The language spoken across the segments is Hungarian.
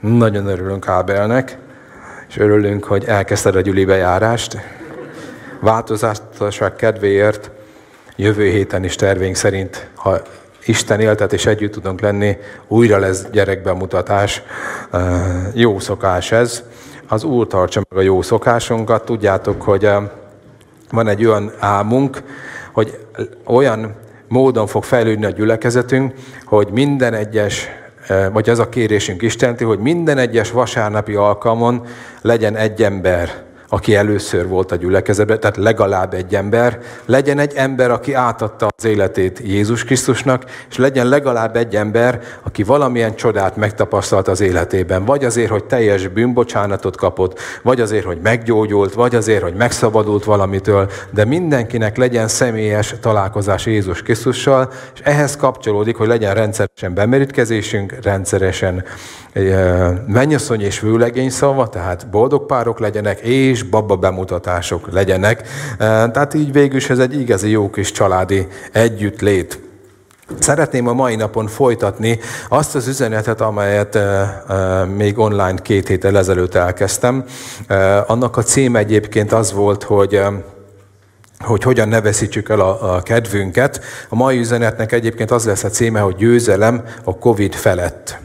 Nagyon örülünk Ábelnek, és örülünk, hogy elkezdted a gyüli bejárást. Változatosság kedvéért jövő héten is tervénk szerint, ha Isten éltet és együtt tudunk lenni, újra lesz gyerekbemutatás. Jó szokás ez. Az Úr tartsa meg a jó szokásunkat. Tudjátok, hogy van egy olyan álmunk, hogy olyan módon fog fejlődni a gyülekezetünk, hogy minden egyes vagy az a kérésünk Istenti, hogy minden egyes vasárnapi alkalmon legyen egy ember, aki először volt a gyülekezetben, tehát legalább egy ember, legyen egy ember, aki átadta az életét Jézus Krisztusnak, és legyen legalább egy ember, aki valamilyen csodát megtapasztalt az életében. Vagy azért, hogy teljes bűnbocsánatot kapott, vagy azért, hogy meggyógyult, vagy azért, hogy megszabadult valamitől, de mindenkinek legyen személyes találkozás Jézus Krisztussal, és ehhez kapcsolódik, hogy legyen rendszeresen bemerítkezésünk, rendszeresen mennyasszony és vőlegény szava, tehát boldog párok legyenek, és baba bemutatások legyenek. Tehát így végül is ez egy igazi jó kis családi együttlét. Szeretném a mai napon folytatni azt az üzenetet, amelyet még online két héttel ezelőtt elkezdtem. Annak a cím egyébként az volt, hogy hogy hogyan ne veszítsük el a, a kedvünket. A mai üzenetnek egyébként az lesz a címe, hogy győzelem a Covid felett.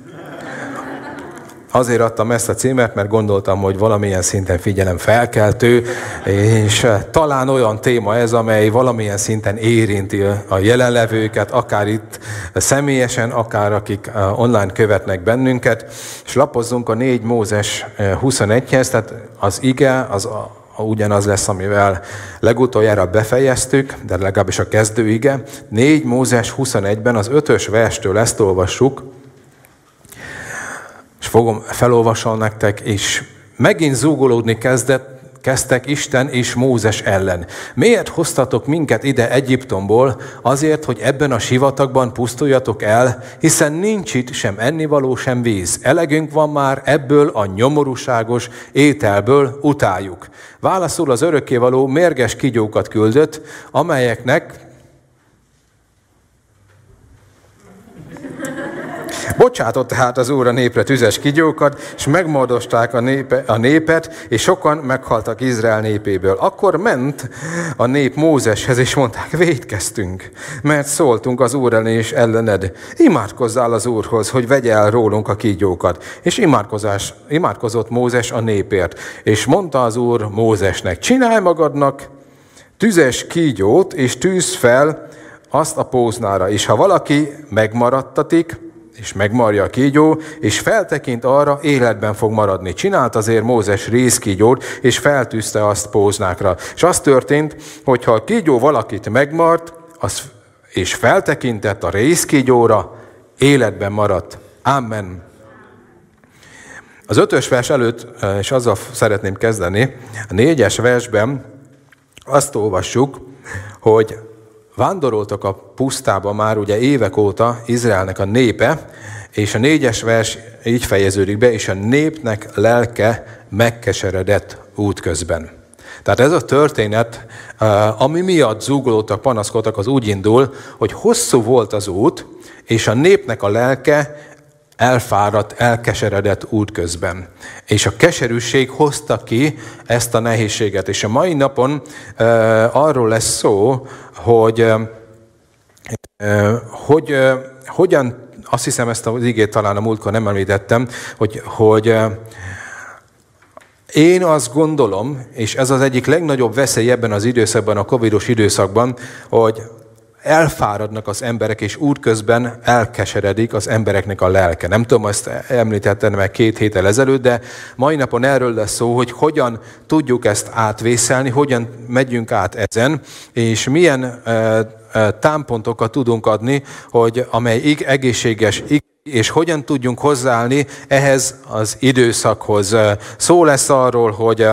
Azért adtam ezt a címet, mert gondoltam, hogy valamilyen szinten figyelem felkeltő, és eh, talán olyan téma ez, amely valamilyen szinten érinti a jelenlevőket, akár itt személyesen, akár akik eh, online követnek bennünket, és lapozzunk a 4 Mózes 21-hez, eh, tehát az ige, az ugyanaz lesz, amivel legutoljára befejeztük, de legalábbis a kezdőige. 4 Mózes 21-ben az ötös verstől ezt olvassuk, fogom, felolvasom nektek, és megint zúgolódni kezdett, kezdtek Isten és Mózes ellen. Miért hoztatok minket ide Egyiptomból? Azért, hogy ebben a sivatagban pusztuljatok el, hiszen nincs itt sem ennivaló, sem víz. Elegünk van már ebből a nyomorúságos ételből, utáljuk. Válaszul az örökkévaló mérges kigyókat küldött, amelyeknek Bocsátott tehát az Úr a népre tüzes kigyókat, és megmordosták a, népe, a népet, és sokan meghaltak Izrael népéből. Akkor ment a nép Mózeshez, és mondták, védkeztünk, mert szóltunk az Úr ellen és ellened. Imádkozzál az Úrhoz, hogy vegye el rólunk a kígyókat. És imádkozás, imádkozott Mózes a népért. És mondta az Úr Mózesnek, csinálj magadnak tüzes kígyót, és tűz fel azt a póznára. És ha valaki megmaradtatik, és megmarja a kígyó, és feltekint arra, életben fog maradni. Csinált azért Mózes rézkígyót, és feltűzte azt póznákra. És az történt, hogy ha a kígyó valakit megmart, az, és feltekintett a rézkígyóra, életben maradt. Amen. Az ötös vers előtt, és azzal szeretném kezdeni, a négyes versben azt olvassuk, hogy Vándoroltak a pusztába már ugye évek óta Izraelnek a népe, és a négyes vers így fejeződik be, és a népnek lelke megkeseredett útközben. Tehát ez a történet, eh, ami miatt zúgolódtak, panaszkodtak, az úgy indul, hogy hosszú volt az út, és a népnek a lelke elfáradt, elkeseredett útközben. És a keserűség hozta ki ezt a nehézséget. És a mai napon uh, arról lesz szó, hogy, uh, hogy uh, hogyan, azt hiszem ezt az igét talán a múltkor nem említettem, hogy, hogy uh, én azt gondolom, és ez az egyik legnagyobb veszély ebben az időszakban, a covidos időszakban, hogy elfáradnak az emberek, és útközben elkeseredik az embereknek a lelke. Nem tudom, ezt említettem meg két héttel ezelőtt, de mai napon erről lesz szó, hogy hogyan tudjuk ezt átvészelni, hogyan megyünk át ezen, és milyen támpontokat tudunk adni, hogy amely egészséges, és hogyan tudjunk hozzáállni ehhez az időszakhoz. Szó lesz arról, hogy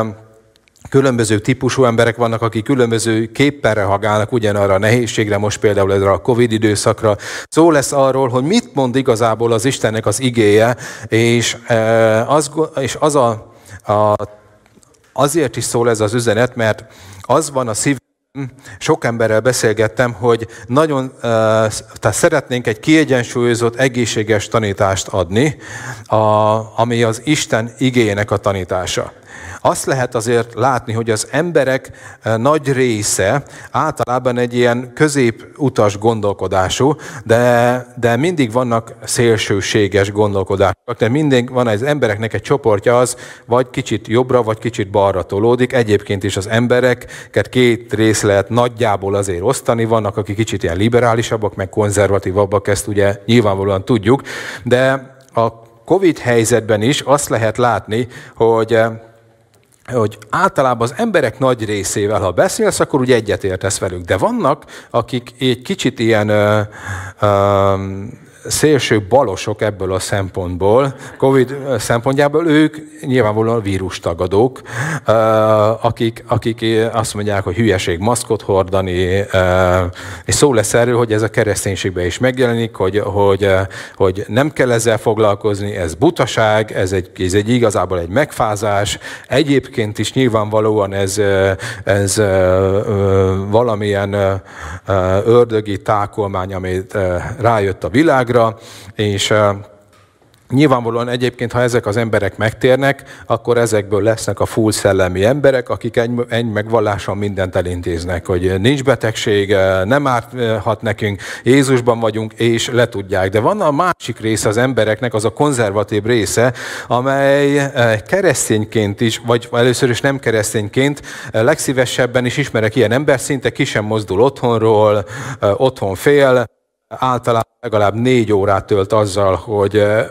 különböző típusú emberek vannak, akik különböző képpen reagálnak ugyanarra a nehézségre, most például erre a Covid időszakra. Szó lesz arról, hogy mit mond igazából az Istennek az igéje, és az, és az a, a, azért is szól ez az üzenet, mert az van a szív sok emberrel beszélgettem, hogy nagyon tehát szeretnénk egy kiegyensúlyozott, egészséges tanítást adni, a, ami az Isten igényének a tanítása. Azt lehet azért látni, hogy az emberek eh, nagy része általában egy ilyen középutas gondolkodású, de, de mindig vannak szélsőséges gondolkodások. Tehát mindig van az embereknek egy csoportja az, vagy kicsit jobbra, vagy kicsit balra tolódik. Egyébként is az embereket két rész lehet nagyjából azért osztani. Vannak, akik kicsit ilyen liberálisabbak, meg konzervatívabbak, ezt ugye nyilvánvalóan tudjuk. De a Covid helyzetben is azt lehet látni, hogy eh, hogy általában az emberek nagy részével, ha beszélsz, akkor úgy egyetértesz velük. De vannak, akik egy kicsit ilyen ö, ö, szélső balosok ebből a szempontból, Covid szempontjából, ők nyilvánvalóan vírustagadók, akik, akik azt mondják, hogy hülyeség maszkot hordani, és szó lesz erről, hogy ez a kereszténységben is megjelenik, hogy, hogy, hogy nem kell ezzel foglalkozni, ez butaság, ez egy, ez egy igazából egy megfázás, egyébként is nyilvánvalóan ez, ez valamilyen ördögi tákolmány, amit rájött a világ, világra, és Nyilvánvalóan egyébként, ha ezek az emberek megtérnek, akkor ezekből lesznek a full szellemi emberek, akik egy, egy megvalláson mindent elintéznek, hogy nincs betegség, nem árthat nekünk, Jézusban vagyunk, és letudják. De van a másik része az embereknek, az a konzervatív része, amely keresztényként is, vagy először is nem keresztényként, legszívesebben is ismerek ilyen ember, szinte ki sem mozdul otthonról, otthon fél, általában legalább négy órát tölt azzal, hogy eh,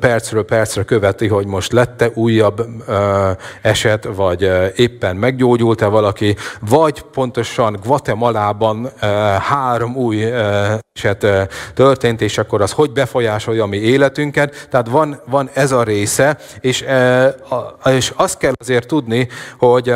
percről percre követi, hogy most lette újabb eh, eset, vagy eh, éppen meggyógyult-e valaki, vagy pontosan Guatemalában három új eset történt, és akkor az hogy befolyásolja a mi életünket. Tehát van, van ez a része, és, és azt kell azért tudni, hogy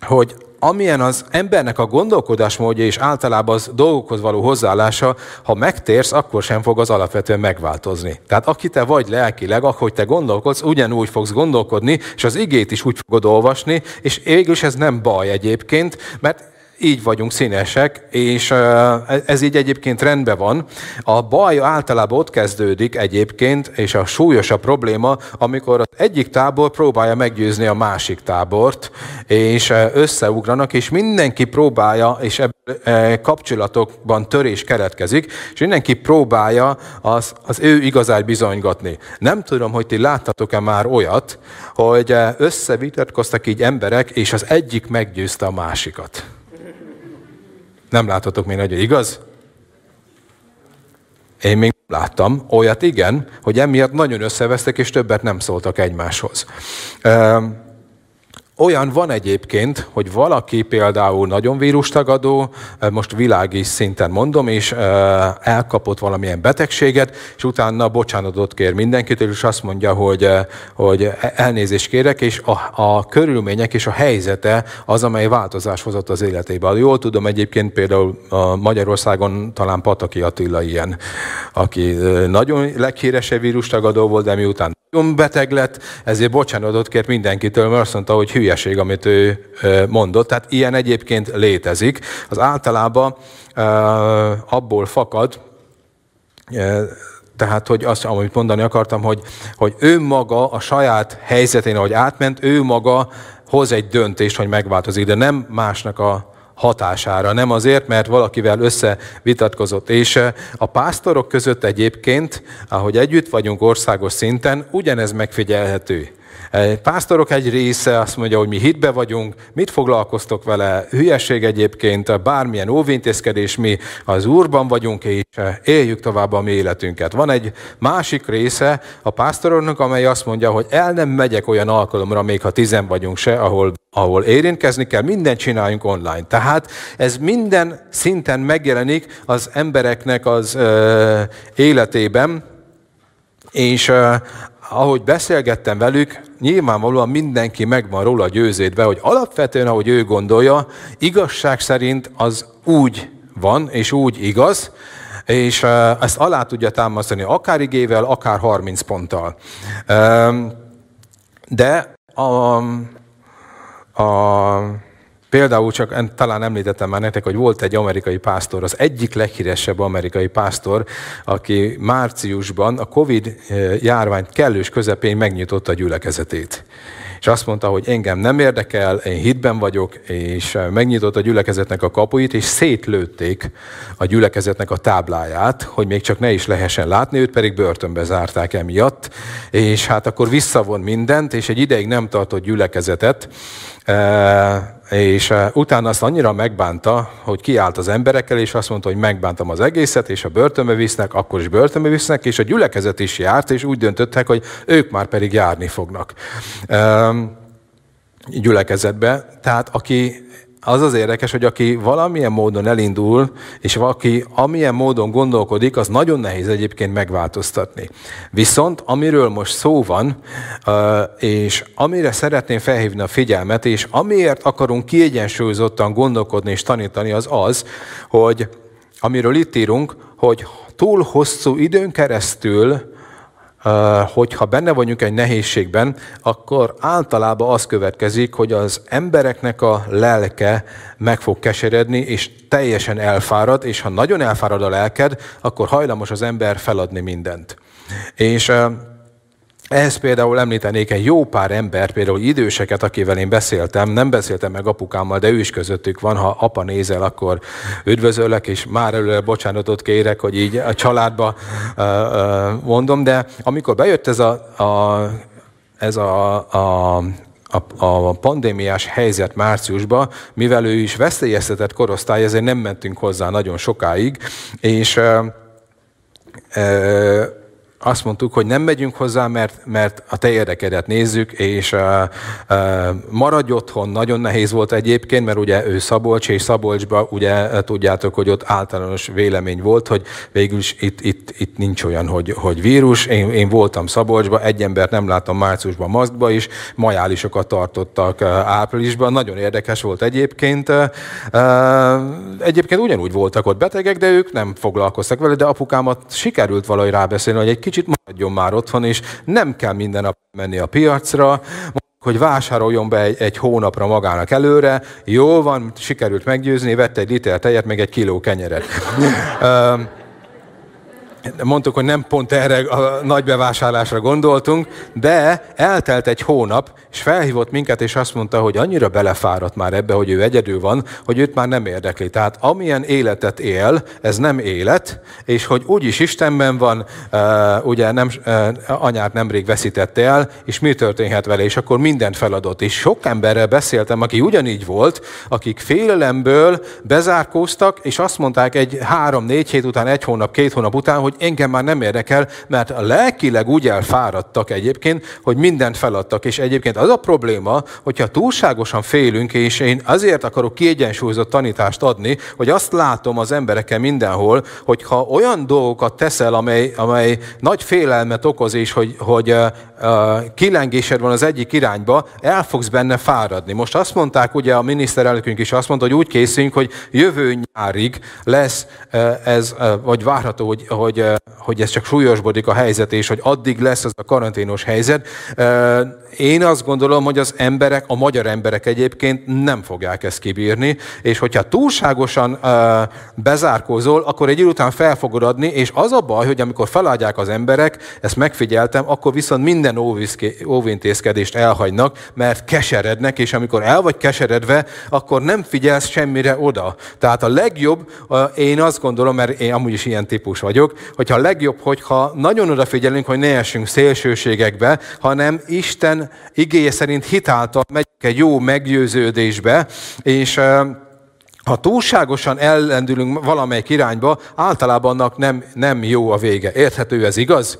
hogy amilyen az embernek a gondolkodásmódja és általában az dolgokhoz való hozzáállása, ha megtérsz, akkor sem fog az alapvetően megváltozni. Tehát aki te vagy lelkileg, ahogy te gondolkodsz, ugyanúgy fogsz gondolkodni, és az igét is úgy fogod olvasni, és végül ez nem baj egyébként, mert így vagyunk színesek, és ez így egyébként rendben van. A baj általában ott kezdődik egyébként, és a súlyosabb probléma, amikor az egyik tábor próbálja meggyőzni a másik tábort, és összeugranak, és mindenki próbálja, és ebből kapcsolatokban törés keletkezik, és mindenki próbálja az, az ő igazát bizonygatni. Nem tudom, hogy ti láttatok-e már olyat, hogy összevitatkoztak így emberek, és az egyik meggyőzte a másikat. Nem láthatok még nagyon, igaz? Én még nem láttam. Olyat igen, hogy emiatt nagyon összevesztek, és többet nem szóltak egymáshoz. Olyan van egyébként, hogy valaki például nagyon vírustagadó, eh, most világi szinten mondom, és eh, elkapott valamilyen betegséget, és utána bocsánatot kér mindenkitől, és azt mondja, hogy, eh, hogy elnézést kérek, és a, a körülmények és a helyzete az, amely változás hozott az életébe. Jól tudom egyébként például Magyarországon talán Pataki Attila ilyen, aki nagyon leghíresebb vírustagadó volt, de miután nagyon beteg lett, ezért bocsánatot kért mindenkitől, mert azt mondta, hogy hülyeség, amit ő mondott. Tehát ilyen egyébként létezik. Az általában abból fakad, tehát, hogy azt, amit mondani akartam, hogy, hogy ő maga a saját helyzetén, ahogy átment, ő maga hoz egy döntést, hogy megváltozik, de nem másnak a hatására, nem azért, mert valakivel összevitatkozott. És a pásztorok között egyébként, ahogy együtt vagyunk országos szinten, ugyanez megfigyelhető. Pásztorok egy része azt mondja, hogy mi hitbe vagyunk, mit foglalkoztok vele, hülyeség egyébként, bármilyen óvintézkedés, mi az Úrban vagyunk, és éljük tovább a mi életünket. Van egy másik része a pásztoroknak, amely azt mondja, hogy el nem megyek olyan alkalomra, még ha tizen vagyunk se, ahol, ahol érintkezni kell, mindent csináljunk online. Tehát ez minden szinten megjelenik az embereknek az ö, életében, és ahogy beszélgettem velük, nyilvánvalóan mindenki meg van róla győződve, hogy alapvetően, ahogy ő gondolja, igazság szerint az úgy van, és úgy igaz, és ezt alá tudja támasztani akár igével, akár 30 ponttal. De a, a Például csak talán említettem már nektek, hogy volt egy amerikai pásztor, az egyik leghíresebb amerikai pásztor, aki márciusban a Covid járvány kellős közepén megnyitotta a gyülekezetét. És azt mondta, hogy engem nem érdekel, én hitben vagyok, és megnyitott a gyülekezetnek a kapuit, és szétlőtték a gyülekezetnek a tábláját, hogy még csak ne is lehessen látni, őt pedig börtönbe zárták emiatt, és hát akkor visszavon mindent, és egy ideig nem tartott gyülekezetet, és utána azt annyira megbánta, hogy kiállt az emberekkel, és azt mondta, hogy megbántam az egészet, és a börtönbe visznek, akkor is börtönbe visznek, és a gyülekezet is járt, és úgy döntöttek, hogy ők már pedig járni fognak gyülekezetbe. Tehát aki az az érdekes, hogy aki valamilyen módon elindul, és aki amilyen módon gondolkodik, az nagyon nehéz egyébként megváltoztatni. Viszont amiről most szó van, és amire szeretném felhívni a figyelmet, és amiért akarunk kiegyensúlyozottan gondolkodni és tanítani, az az, hogy amiről itt írunk, hogy túl hosszú időn keresztül hogyha benne vagyunk egy nehézségben, akkor általában az következik, hogy az embereknek a lelke meg fog keseredni, és teljesen elfárad, és ha nagyon elfárad a lelked, akkor hajlamos az ember feladni mindent. És ehhez például említenék egy jó pár ember, például időseket, akivel én beszéltem, nem beszéltem meg apukámmal, de ő is közöttük van, ha apa nézel, akkor üdvözöllek, és már előre bocsánatot kérek, hogy így a családba mondom, de amikor bejött ez a, a, ez a, a a, a pandémiás helyzet márciusban, mivel ő is veszélyeztetett korosztály, ezért nem mentünk hozzá nagyon sokáig, és e, e, azt mondtuk, hogy nem megyünk hozzá, mert, mert a te érdekedet nézzük, és uh, uh, maradj otthon. Nagyon nehéz volt egyébként, mert ugye ő Szabolcs, és Szabolcsba ugye tudjátok, hogy ott általános vélemény volt, hogy végül is itt, itt, itt nincs olyan, hogy, hogy vírus. Én, én voltam Szabolcsba, egy embert nem láttam márciusban maszkba is, majálisokat tartottak áprilisban. Nagyon érdekes volt egyébként. Uh, egyébként ugyanúgy voltak ott betegek, de ők nem foglalkoztak vele, de apukámat sikerült valahogy rábeszélni, hogy egy kicsit kicsit maradjon már otthon, és nem kell minden nap menni a piacra, hogy vásároljon be egy, egy hónapra magának előre, jó van, sikerült meggyőzni, vette egy liter tejet, meg egy kiló kenyeret. Mondtuk, hogy nem pont erre a nagy bevásárlásra gondoltunk, de eltelt egy hónap, és felhívott minket, és azt mondta, hogy annyira belefáradt már ebbe, hogy ő egyedül van, hogy őt már nem érdekli. Tehát amilyen életet él, ez nem élet, és hogy úgyis Istenben van, ugye nem, anyát nemrég veszítette el, és mi történhet vele, és akkor mindent feladott. És sok emberrel beszéltem, aki ugyanígy volt, akik félelemből bezárkóztak, és azt mondták egy három-négy hét után, egy hónap, két hónap után, hogy hogy engem már nem érdekel, mert a lelkileg úgy elfáradtak egyébként, hogy mindent feladtak. És egyébként az a probléma, hogyha túlságosan félünk, és én azért akarok kiegyensúlyozott tanítást adni, hogy azt látom az emberekkel mindenhol, hogy ha olyan dolgokat teszel, amely, amely nagy félelmet okoz, és hogy, hogy kilengésed van az egyik irányba, el fogsz benne fáradni. Most azt mondták, ugye a miniszterelnökünk is azt mondta, hogy úgy készüljünk, hogy jövő nyárig lesz uh, ez, uh, vagy várható, hogy, hogy hogy ez csak súlyosbodik a helyzet, és hogy addig lesz az a karanténos helyzet. Én azt gondolom, hogy az emberek, a magyar emberek egyébként nem fogják ezt kibírni, és hogyha túlságosan bezárkózol, akkor egy idő után fel fogod adni, és az a baj, hogy amikor feladják az emberek, ezt megfigyeltem, akkor viszont minden óvintézkedést elhagynak, mert keserednek, és amikor el vagy keseredve, akkor nem figyelsz semmire oda. Tehát a legjobb, én azt gondolom, mert én amúgy is ilyen típus vagyok, hogyha a legjobb, hogyha nagyon odafigyelünk, hogy ne essünk szélsőségekbe, hanem Isten igéje szerint hitáltal megyünk egy jó meggyőződésbe, és ha túlságosan ellendülünk valamelyik irányba, általában annak nem, nem jó a vége. Érthető ez, igaz?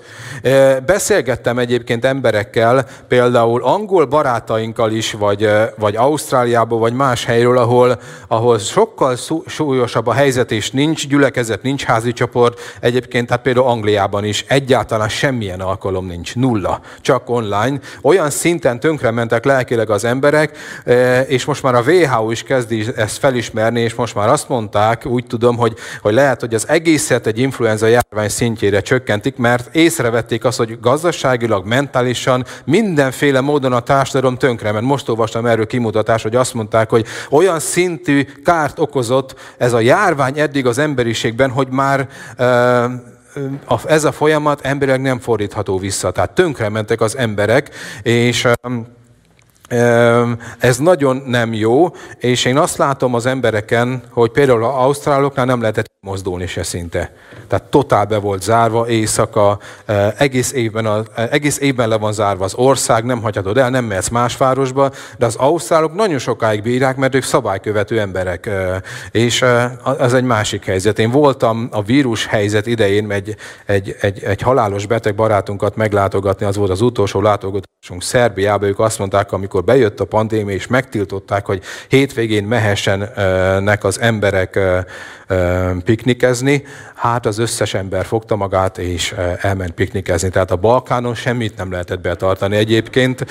Beszélgettem egyébként emberekkel, például angol barátainkkal is, vagy, vagy Ausztráliából, vagy más helyről, ahol, ahol sokkal súlyosabb a helyzet, és nincs gyülekezet, nincs házi csoport. Egyébként, hát például Angliában is egyáltalán semmilyen alkalom nincs, nulla, csak online. Olyan szinten tönkrementek lelkileg az emberek, és most már a WHO is kezdi ezt felismerni, ismerni, és most már azt mondták, úgy tudom, hogy, hogy lehet, hogy az egészet egy influenza járvány szintjére csökkentik, mert észrevették azt, hogy gazdaságilag, mentálisan, mindenféle módon a társadalom tönkrement. Most olvastam erről kimutatás, hogy azt mondták, hogy olyan szintű kárt okozott ez a járvány eddig az emberiségben, hogy már ez a folyamat emberek nem fordítható vissza. Tehát tönkrementek az emberek, és ez nagyon nem jó, és én azt látom az embereken, hogy például az ausztráloknál nem lehetett mozdulni se szinte. Tehát totál be volt zárva, éjszaka, egész évben, a, egész évben le van zárva az ország, nem hagyhatod el, nem mehetsz más városba, de az ausztrálok nagyon sokáig bírják, mert ők szabálykövető emberek, és az egy másik helyzet. Én voltam a vírus helyzet idején egy, egy, egy, egy halálos beteg barátunkat meglátogatni, az volt az utolsó látogatásunk Szerbiába, ők azt mondták, amikor bejött a pandémia, és megtiltották, hogy hétvégén mehessenek az emberek piknikezni, hát az összes ember fogta magát, és elment piknikezni. Tehát a Balkánon semmit nem lehetett betartani egyébként,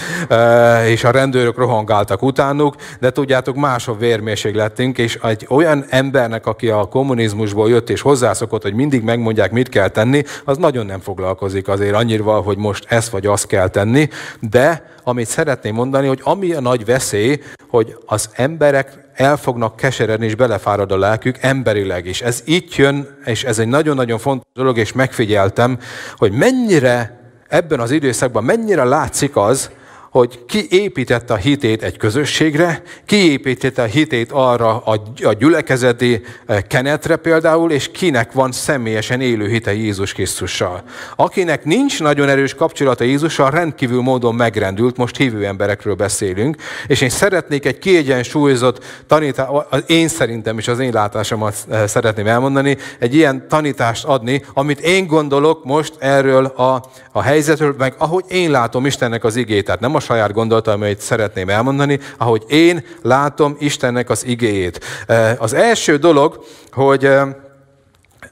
és a rendőrök rohangáltak utánuk, de tudjátok, másabb vérmérség lettünk, és egy olyan embernek, aki a kommunizmusból jött és hozzászokott, hogy mindig megmondják, mit kell tenni, az nagyon nem foglalkozik azért annyira, hogy most ezt vagy azt kell tenni, de amit szeretném mondani, hogy ami a nagy veszély, hogy az emberek el fognak keseredni, és belefárad a lelkük emberileg is. Ez így jön, és ez egy nagyon-nagyon fontos dolog, és megfigyeltem, hogy mennyire ebben az időszakban, mennyire látszik az, hogy ki építette a hitét egy közösségre, ki építette a hitét arra a, gyülekezeti eh, kenetre például, és kinek van személyesen élő hite Jézus Krisztussal. Akinek nincs nagyon erős kapcsolata Jézussal, rendkívül módon megrendült, most hívő emberekről beszélünk, és én szeretnék egy kiegyensúlyozott tanítást, én szerintem is az én látásomat eh, szeretném elmondani, egy ilyen tanítást adni, amit én gondolok most erről a, a helyzetről, meg ahogy én látom Istennek az igét. Tehát nem a saját gondolatom, amit szeretném elmondani, ahogy én látom Istennek az igéjét. Az első dolog, hogy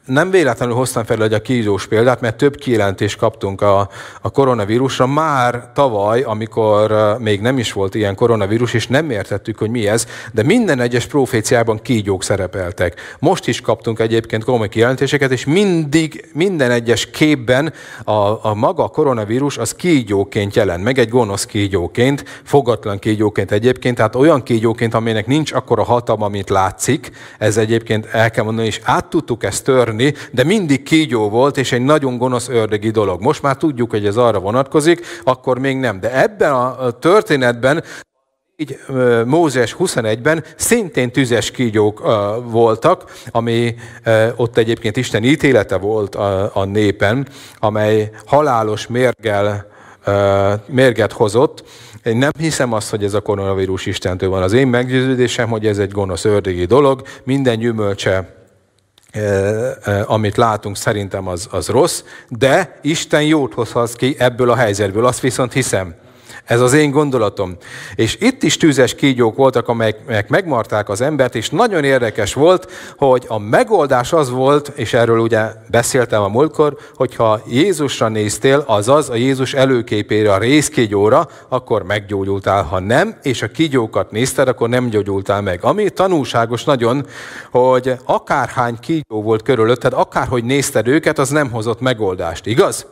nem véletlenül hoztam fel egy a kígyós példát, mert több kijelentést kaptunk a, a koronavírusra. Már tavaly, amikor még nem is volt ilyen koronavírus, és nem értettük, hogy mi ez, de minden egyes proféciában kígyók szerepeltek. Most is kaptunk egyébként komoly kijelentéseket, és mindig, minden egyes képben a, a maga koronavírus az kígyóként jelent, meg egy gonosz kígyóként, fogatlan kígyóként egyébként, tehát olyan kígyóként, aminek nincs akkora hatalma, mint látszik, ez egyébként el kell mondani, és át tudtuk ezt törni, törni, de mindig kígyó volt, és egy nagyon gonosz ördögi dolog. Most már tudjuk, hogy ez arra vonatkozik, akkor még nem. De ebben a történetben így Mózes 21-ben szintén tüzes kígyók voltak, ami ott egyébként Isten ítélete volt a, a népen, amely halálos mérgel, mérget hozott. Én nem hiszem azt, hogy ez a koronavírus Istentől van. Az én meggyőződésem, hogy ez egy gonosz ördögi dolog, minden gyümölcse amit látunk, szerintem az, az rossz, de Isten jót hozhat ki ebből a helyzetből, azt viszont hiszem. Ez az én gondolatom. És itt is tűzes kígyók voltak, amelyek megmarták az embert, és nagyon érdekes volt, hogy a megoldás az volt, és erről ugye beszéltem a múltkor, hogyha Jézusra néztél, azaz a Jézus előképére, a részkígyóra, akkor meggyógyultál. Ha nem, és a kígyókat nézted, akkor nem gyógyultál meg. Ami tanulságos nagyon, hogy akárhány kígyó volt körülötted, akárhogy nézted őket, az nem hozott megoldást. Igaz?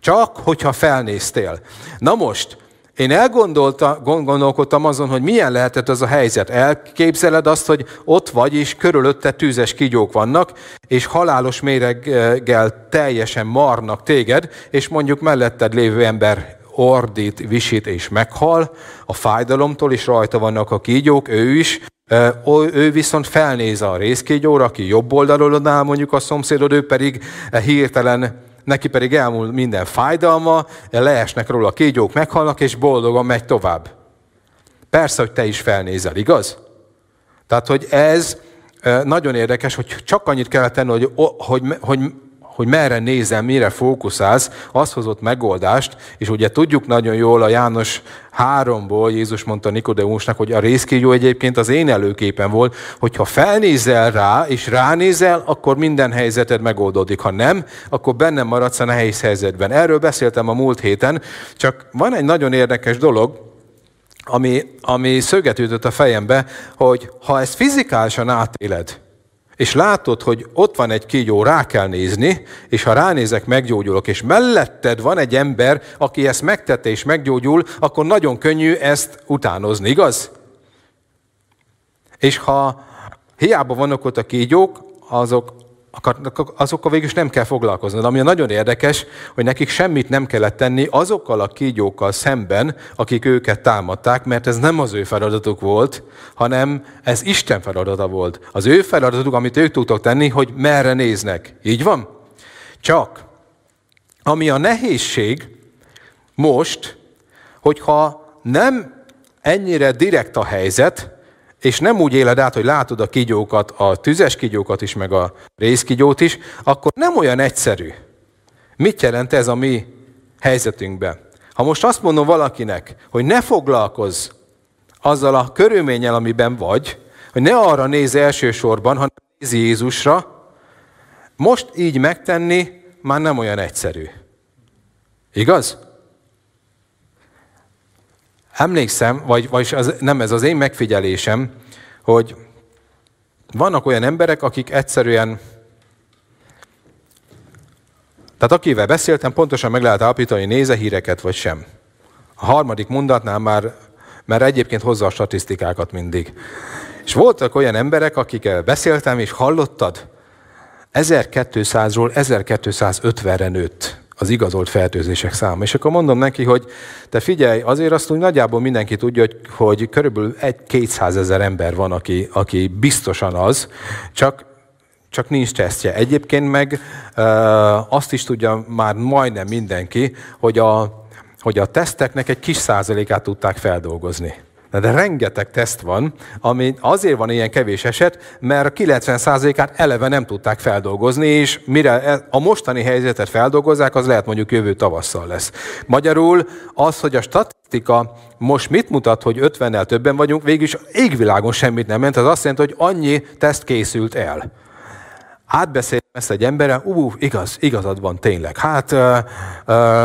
Csak, hogyha felnéztél. Na most, én elgondolkodtam azon, hogy milyen lehetett ez a helyzet. Elképzeled azt, hogy ott vagy, és körülötte tűzes kigyók vannak, és halálos méreggel teljesen marnak téged, és mondjuk melletted lévő ember ordít, visít és meghal a fájdalomtól, és rajta vannak a kígyók, ő is, ő viszont felnéz a részkígyóra, aki jobb oldalon áll mondjuk a szomszédod, ő pedig hirtelen neki pedig elmúl minden fájdalma, leesnek róla a kígyók, meghalnak, és boldogan megy tovább. Persze, hogy te is felnézel, igaz? Tehát, hogy ez nagyon érdekes, hogy csak annyit kell tenni, hogy, hogy, hogy hogy merre nézem, mire fókuszálsz, az hozott megoldást, és ugye tudjuk nagyon jól a János 3-ból, Jézus mondta Nikodemusnak, hogy a részkígyó egyébként az én előképen volt, hogyha felnézel rá, és ránézel, akkor minden helyzeted megoldódik. Ha nem, akkor bennem maradsz a nehéz helyzetben. Erről beszéltem a múlt héten, csak van egy nagyon érdekes dolog, ami, ami szöget ütött a fejembe, hogy ha ezt fizikálisan átéled, és látod, hogy ott van egy kígyó, rá kell nézni, és ha ránézek, meggyógyulok, és melletted van egy ember, aki ezt megtette és meggyógyul, akkor nagyon könnyű ezt utánozni, igaz? És ha hiába vannak ott a kígyók, azok azokkal végül is nem kell foglalkozni. De ami nagyon érdekes, hogy nekik semmit nem kellett tenni azokkal a kígyókkal szemben, akik őket támadták, mert ez nem az ő feladatuk volt, hanem ez Isten feladata volt. Az ő feladatuk, amit ők tudtak tenni, hogy merre néznek. Így van? Csak, ami a nehézség most, hogyha nem ennyire direkt a helyzet, és nem úgy éled át, hogy látod a kigyókat, a tüzes kigyókat is, meg a részkigyót is, akkor nem olyan egyszerű. Mit jelent ez a mi helyzetünkben? Ha most azt mondom valakinek, hogy ne foglalkozz azzal a körülménnyel, amiben vagy, hogy ne arra néz elsősorban, hanem nézi Jézusra, most így megtenni már nem olyan egyszerű. Igaz? Emlékszem, vagy, vagy az, nem ez az én megfigyelésem, hogy vannak olyan emberek, akik egyszerűen, tehát akivel beszéltem, pontosan meg lehet állapítani, néze híreket vagy sem. A harmadik mondatnál már, mert egyébként hozza a statisztikákat mindig. És voltak olyan emberek, akikkel beszéltem, és hallottad, 1200-ról 1250-re nőtt az igazolt fertőzések száma. És akkor mondom neki, hogy te figyelj, azért azt úgy nagyjából mindenki tudja, hogy, hogy körülbelül egy 200 ezer ember van, aki, aki biztosan az, csak csak nincs tesztje. Egyébként meg e, azt is tudja már majdnem mindenki, hogy a, hogy a teszteknek egy kis százalékát tudták feldolgozni. De rengeteg teszt van, ami azért van ilyen kevés eset, mert a 90%-át eleve nem tudták feldolgozni, és mire e- a mostani helyzetet feldolgozzák, az lehet mondjuk jövő tavasszal lesz. Magyarul az, hogy a statisztika most mit mutat, hogy 50-nel többen vagyunk, végülis égvilágon semmit nem ment, az azt jelenti, hogy annyi teszt készült el. Átbeszéltem ezt egy emberrel, ú, igaz, igazad van tényleg. Hát,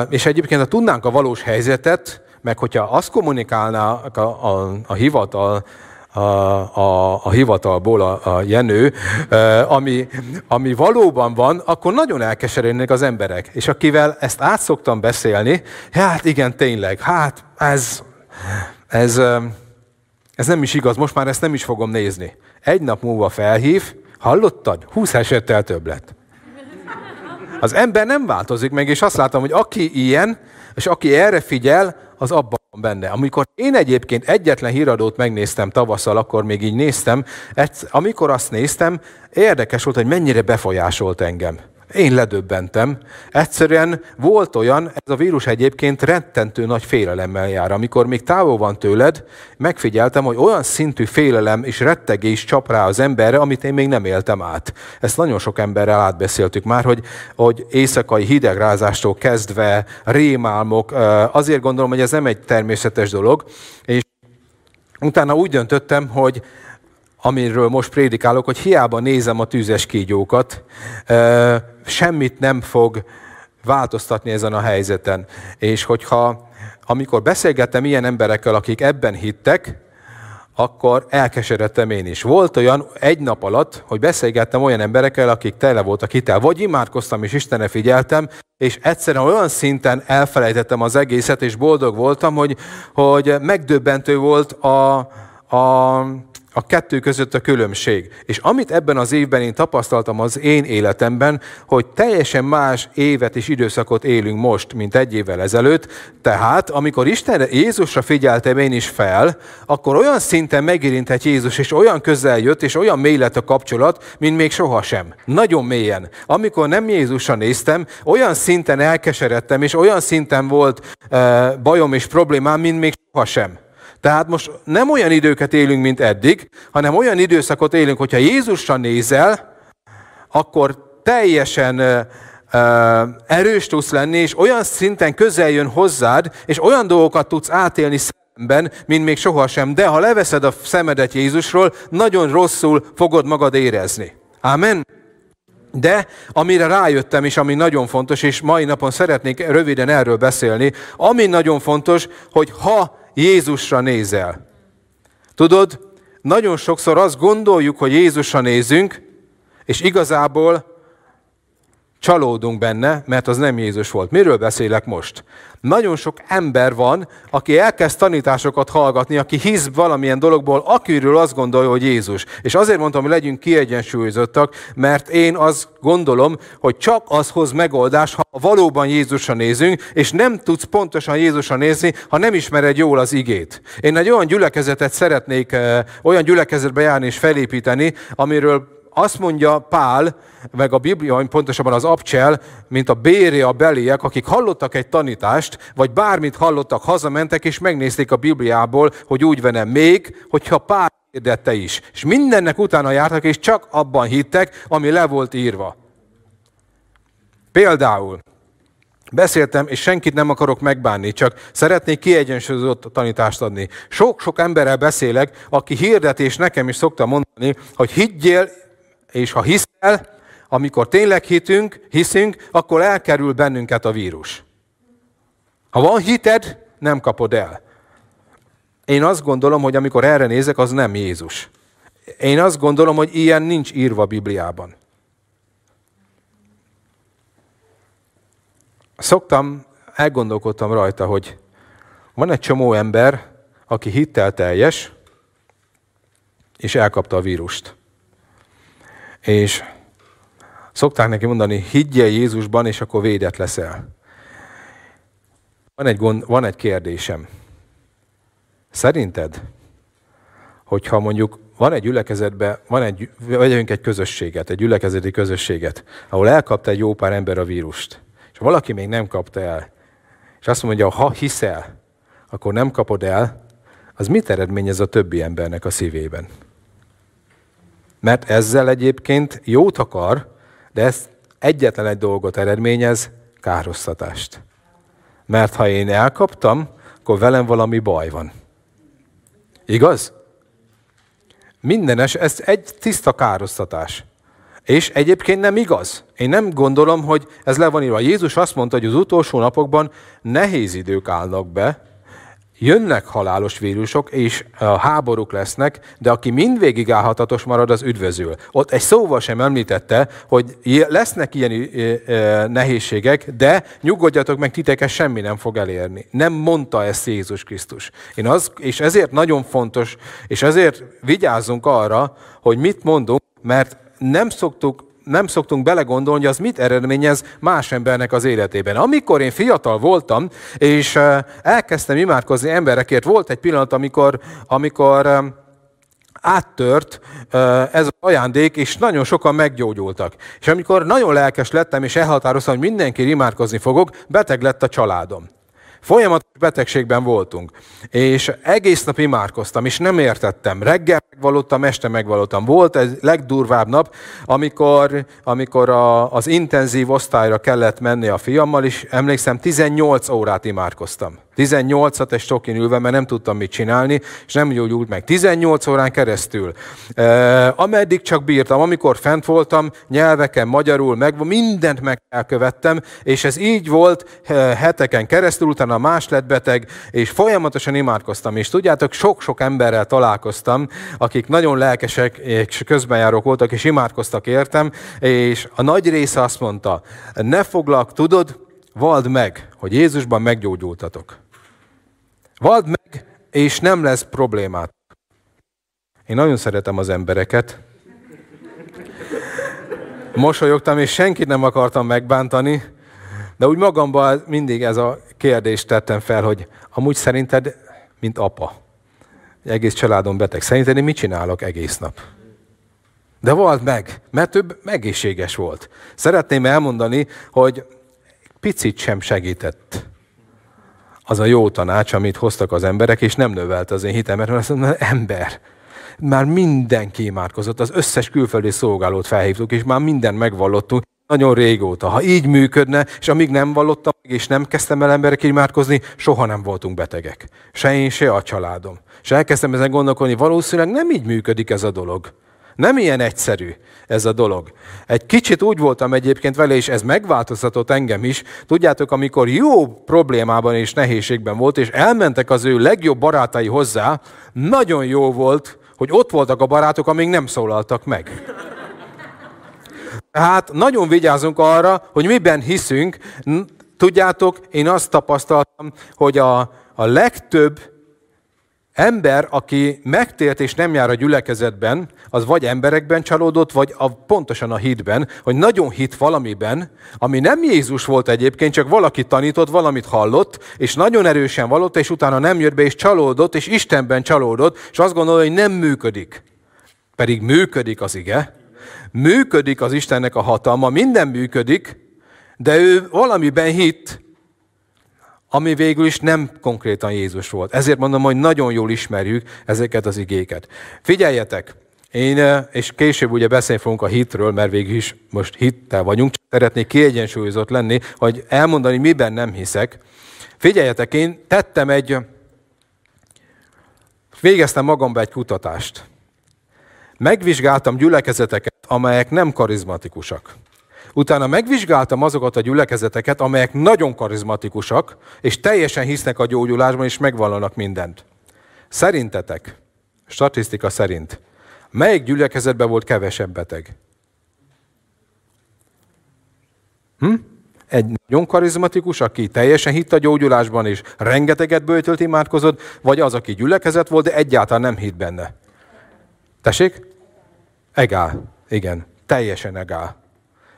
és egyébként, ha tudnánk a valós helyzetet, meg hogyha azt kommunikálná a, a, a hivatal, a, a, a hivatalból a, a Jenő, ami, ami valóban van, akkor nagyon elkeserednek az emberek. És akivel ezt át szoktam beszélni, hát igen, tényleg, hát ez, ez, ez nem is igaz, most már ezt nem is fogom nézni. Egy nap múlva felhív, hallottad? 20 esettel több lett. Az ember nem változik meg, és azt látom, hogy aki ilyen, és aki erre figyel, az abban van benne. Amikor én egyébként egyetlen híradót megnéztem tavasszal, akkor még így néztem, amikor azt néztem, érdekes volt, hogy mennyire befolyásolt engem. Én ledöbbentem. Egyszerűen volt olyan, ez a vírus egyébként rettentő nagy félelemmel jár. Amikor még távol van tőled, megfigyeltem, hogy olyan szintű félelem és rettegés csap rá az emberre, amit én még nem éltem át. Ezt nagyon sok emberrel átbeszéltük már, hogy, hogy éjszakai hidegrázástól kezdve, rémálmok, azért gondolom, hogy ez nem egy természetes dolog, és utána úgy döntöttem, hogy amiről most prédikálok, hogy hiába nézem a tűzes kígyókat, semmit nem fog változtatni ezen a helyzeten. És hogyha amikor beszélgettem ilyen emberekkel, akik ebben hittek, akkor elkeseredtem én is. Volt olyan egy nap alatt, hogy beszélgettem olyan emberekkel, akik tele voltak hitel. Vagy imádkoztam és Istenre figyeltem, és egyszerűen olyan szinten elfelejtettem az egészet, és boldog voltam, hogy, hogy megdöbbentő volt a, a, a kettő között a különbség. És amit ebben az évben én tapasztaltam az én életemben, hogy teljesen más évet és időszakot élünk most, mint egy évvel ezelőtt, tehát amikor Isten Jézusra figyeltem én is fel, akkor olyan szinten megérintett Jézus, és olyan közel jött, és olyan mély lett a kapcsolat, mint még sohasem. Nagyon mélyen. Amikor nem Jézusra néztem, olyan szinten elkeseredtem, és olyan szinten volt uh, bajom és problémám, mint még sohasem. Tehát most nem olyan időket élünk, mint eddig, hanem olyan időszakot élünk, hogyha Jézusra nézel, akkor teljesen uh, erős tudsz lenni, és olyan szinten közel jön hozzád, és olyan dolgokat tudsz átélni szemben, mint még sohasem. De ha leveszed a szemedet Jézusról, nagyon rosszul fogod magad érezni. Amen. De amire rájöttem, és ami nagyon fontos, és mai napon szeretnék röviden erről beszélni, ami nagyon fontos, hogy ha Jézusra nézel. Tudod, nagyon sokszor azt gondoljuk, hogy Jézusra nézünk, és igazából csalódunk benne, mert az nem Jézus volt. Miről beszélek most? Nagyon sok ember van, aki elkezd tanításokat hallgatni, aki hisz valamilyen dologból, akiről azt gondolja, hogy Jézus. És azért mondtam, hogy legyünk kiegyensúlyozottak, mert én azt gondolom, hogy csak az hoz megoldás, ha valóban Jézusra nézünk, és nem tudsz pontosan Jézusra nézni, ha nem ismered jól az igét. Én egy olyan gyülekezetet szeretnék, olyan gyülekezetbe járni és felépíteni, amiről azt mondja Pál, meg a Biblia, pontosabban az abcsel, mint a béré a beliek, akik hallottak egy tanítást, vagy bármit hallottak, hazamentek, és megnézték a Bibliából, hogy úgy vene még, hogyha Pál hirdette is. És mindennek utána jártak, és csak abban hittek, ami le volt írva. Például, Beszéltem, és senkit nem akarok megbánni, csak szeretnék kiegyensúlyozott tanítást adni. Sok-sok emberrel beszélek, aki hirdet, és nekem is szokta mondani, hogy higgyél és ha hiszel, amikor tényleg hitünk, hiszünk, akkor elkerül bennünket a vírus. Ha van hited, nem kapod el. Én azt gondolom, hogy amikor erre nézek, az nem Jézus. Én azt gondolom, hogy ilyen nincs írva a Bibliában. Szoktam, elgondolkodtam rajta, hogy van egy csomó ember, aki hittel teljes, és elkapta a vírust. És szokták neki mondani, higgyél Jézusban, és akkor védett leszel. Van egy, gond, van egy kérdésem. Szerinted, hogyha mondjuk van egy gyülekezetben, van egy, vegyünk egy közösséget, egy gyülekezeti közösséget, ahol elkapta egy jó pár ember a vírust, és valaki még nem kapta el, és azt mondja, ha hiszel, akkor nem kapod el, az mit eredményez a többi embernek a szívében? Mert ezzel egyébként jót akar, de ez egyetlen egy dolgot eredményez, károsztatást. Mert ha én elkaptam, akkor velem valami baj van. Igaz? Mindenes, ez egy tiszta károsztatás. És egyébként nem igaz. Én nem gondolom, hogy ez le van írva. Jézus azt mondta, hogy az utolsó napokban nehéz idők állnak be, jönnek halálos vírusok, és háborúk lesznek, de aki mindvégig állhatatos marad, az üdvözül. Ott egy szóval sem említette, hogy lesznek ilyen nehézségek, de nyugodjatok meg, titeket semmi nem fog elérni. Nem mondta ezt Jézus Krisztus. Én az, és ezért nagyon fontos, és ezért vigyázzunk arra, hogy mit mondunk, mert nem szoktuk nem szoktunk belegondolni, hogy az mit eredményez más embernek az életében. Amikor én fiatal voltam, és elkezdtem imádkozni emberekért, volt egy pillanat, amikor, amikor áttört ez az ajándék, és nagyon sokan meggyógyultak. És amikor nagyon lelkes lettem, és elhatároztam, hogy mindenki imádkozni fogok, beteg lett a családom. Folyamatos betegségben voltunk, és egész nap imádkoztam, és nem értettem. Reggel megvalottam, este megvalottam. Volt egy legdurvább nap, amikor, amikor a, az intenzív osztályra kellett menni a fiammal, és emlékszem, 18 órát imádkoztam. 18-at egy stokin ülve, mert nem tudtam mit csinálni, és nem gyógyult meg. 18 órán keresztül. E, ameddig csak bírtam, amikor fent voltam, nyelveken, magyarul, meg mindent meg elkövettem, és ez így volt heteken keresztül, utána más lett beteg, és folyamatosan imádkoztam. És tudjátok, sok-sok emberrel találkoztam, akik nagyon lelkesek és közbenjárók voltak, és imádkoztak értem, és a nagy része azt mondta, ne foglak, tudod, vald meg, hogy Jézusban meggyógyultatok. Vald meg, és nem lesz problémát. Én nagyon szeretem az embereket. Mosolyogtam, és senkit nem akartam megbántani, de úgy magamban mindig ez a kérdést tettem fel, hogy amúgy szerinted, mint apa, egész családom beteg, szerinted én mit csinálok egész nap? De volt meg, mert több egészséges volt. Szeretném elmondani, hogy picit sem segített az a jó tanács, amit hoztak az emberek, és nem növelt az én hitem, mert azt mondom, ember, már mindenki imádkozott, az összes külföldi szolgálót felhívtuk, és már minden megvallottunk, nagyon régóta. Ha így működne, és amíg nem vallottam és nem kezdtem el emberek imádkozni, soha nem voltunk betegek. Se én, se a családom. És elkezdtem ezen gondolkodni, valószínűleg nem így működik ez a dolog. Nem ilyen egyszerű ez a dolog. Egy kicsit úgy voltam egyébként vele, és ez megváltoztatott engem is. Tudjátok, amikor jó problémában és nehézségben volt, és elmentek az ő legjobb barátai hozzá, nagyon jó volt, hogy ott voltak a barátok, amíg nem szólaltak meg. Tehát nagyon vigyázunk arra, hogy miben hiszünk. Tudjátok, én azt tapasztaltam, hogy a, a legtöbb ember, aki megtért és nem jár a gyülekezetben, az vagy emberekben csalódott, vagy a, pontosan a hitben, hogy nagyon hit valamiben, ami nem Jézus volt egyébként, csak valaki tanított, valamit hallott, és nagyon erősen valott, és utána nem jött be, és csalódott, és Istenben csalódott, és azt gondolja, hogy nem működik. Pedig működik az ige. Működik az Istennek a hatalma, minden működik, de ő valamiben hitt, ami végül is nem konkrétan Jézus volt. Ezért mondom, hogy nagyon jól ismerjük ezeket az igéket. Figyeljetek! Én, eh, és később ugye beszélni fogunk a hitről, mert végül is most hittel vagyunk, csak szeretnék kiegyensúlyozott lenni, hogy elmondani, miben nem hiszek. Figyeljetek, én tettem egy, végeztem magamba egy kutatást. Megvizsgáltam gyülekezeteket, amelyek nem karizmatikusak. Utána megvizsgáltam azokat a gyülekezeteket, amelyek nagyon karizmatikusak, és teljesen hisznek a gyógyulásban, és megvallanak mindent. Szerintetek, statisztika szerint, melyik gyülekezetben volt kevesebb beteg? Hm? Egy nagyon karizmatikus, aki teljesen hitt a gyógyulásban, és rengeteget bőtölt imádkozott, vagy az, aki gyülekezet volt, de egyáltalán nem hitt benne? Tessék? Egál. Igen. Teljesen egál.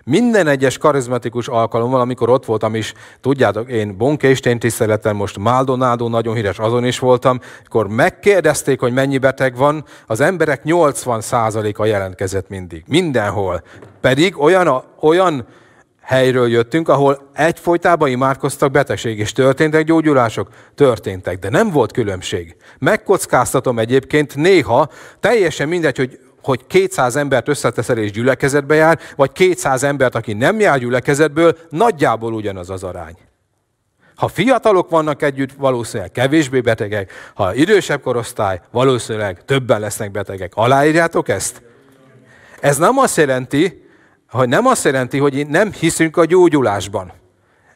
Minden egyes karizmatikus alkalommal, amikor ott voltam is, tudjátok, én Bonkéstény tiszteleten, most Maldonado nagyon híres, azon is voltam, akkor megkérdezték, hogy mennyi beteg van, az emberek 80%-a jelentkezett mindig. Mindenhol. Pedig olyan, olyan helyről jöttünk, ahol egyfolytában imádkoztak betegség, és történtek gyógyulások? Történtek, de nem volt különbség. Megkockáztatom egyébként néha, teljesen mindegy, hogy hogy 200 embert összeteszel és gyülekezetbe jár, vagy 200 embert, aki nem jár gyülekezetből, nagyjából ugyanaz az arány. Ha fiatalok vannak együtt, valószínűleg kevésbé betegek, ha idősebb korosztály, valószínűleg többen lesznek betegek. Aláírjátok ezt? Ez nem azt jelenti, hogy nem azt jelenti, hogy nem hiszünk a gyógyulásban.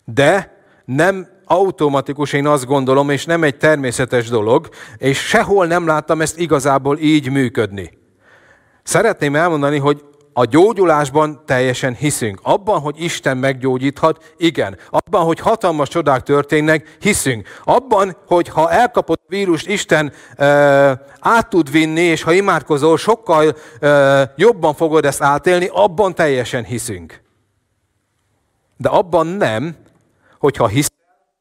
De nem automatikus, én azt gondolom, és nem egy természetes dolog, és sehol nem láttam ezt igazából így működni. Szeretném elmondani, hogy a gyógyulásban teljesen hiszünk. Abban, hogy Isten meggyógyíthat, igen. Abban, hogy hatalmas csodák történnek, hiszünk. Abban, hogy ha elkapott vírust, Isten e, át tud vinni, és ha imádkozol, sokkal e, jobban fogod ezt átélni, abban teljesen hiszünk. De abban nem, hogyha hisz,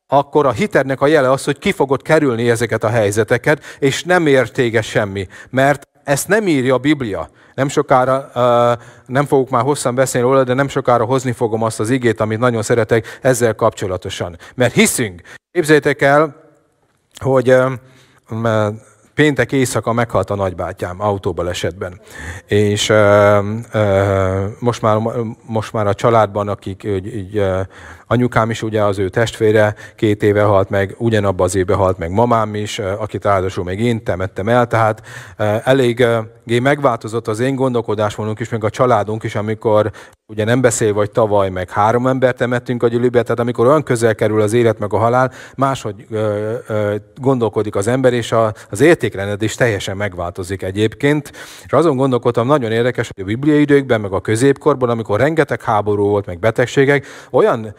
akkor a hitednek a jele az, hogy ki fogod kerülni ezeket a helyzeteket, és nem értége semmi. Mert ezt nem írja a Biblia. Nem sokára, nem fogok már hosszan beszélni róla, de nem sokára hozni fogom azt az igét, amit nagyon szeretek ezzel kapcsolatosan. Mert hiszünk. Képzeljétek el, hogy péntek éjszaka meghalt a nagybátyám autóbalesetben. És uh, uh, most, már, most már a családban, akik így, így, anyukám is ugye az ő testvére két éve halt meg, ugyanabban az évben halt meg mamám is, akit ráadásul még én temettem el, tehát uh, elég megváltozott az én gondolkodásmódunk is, meg a családunk is, amikor ugye nem beszél vagy tavaly, meg három embert temettünk a gyűlőbe, tehát amikor olyan közel kerül az élet meg a halál, máshogy ö, ö, gondolkodik az ember, és a, az értékrended is teljesen megváltozik egyébként. És azon gondolkodtam, nagyon érdekes, hogy a bibliai időkben, meg a középkorban, amikor rengeteg háború volt, meg betegségek, olyan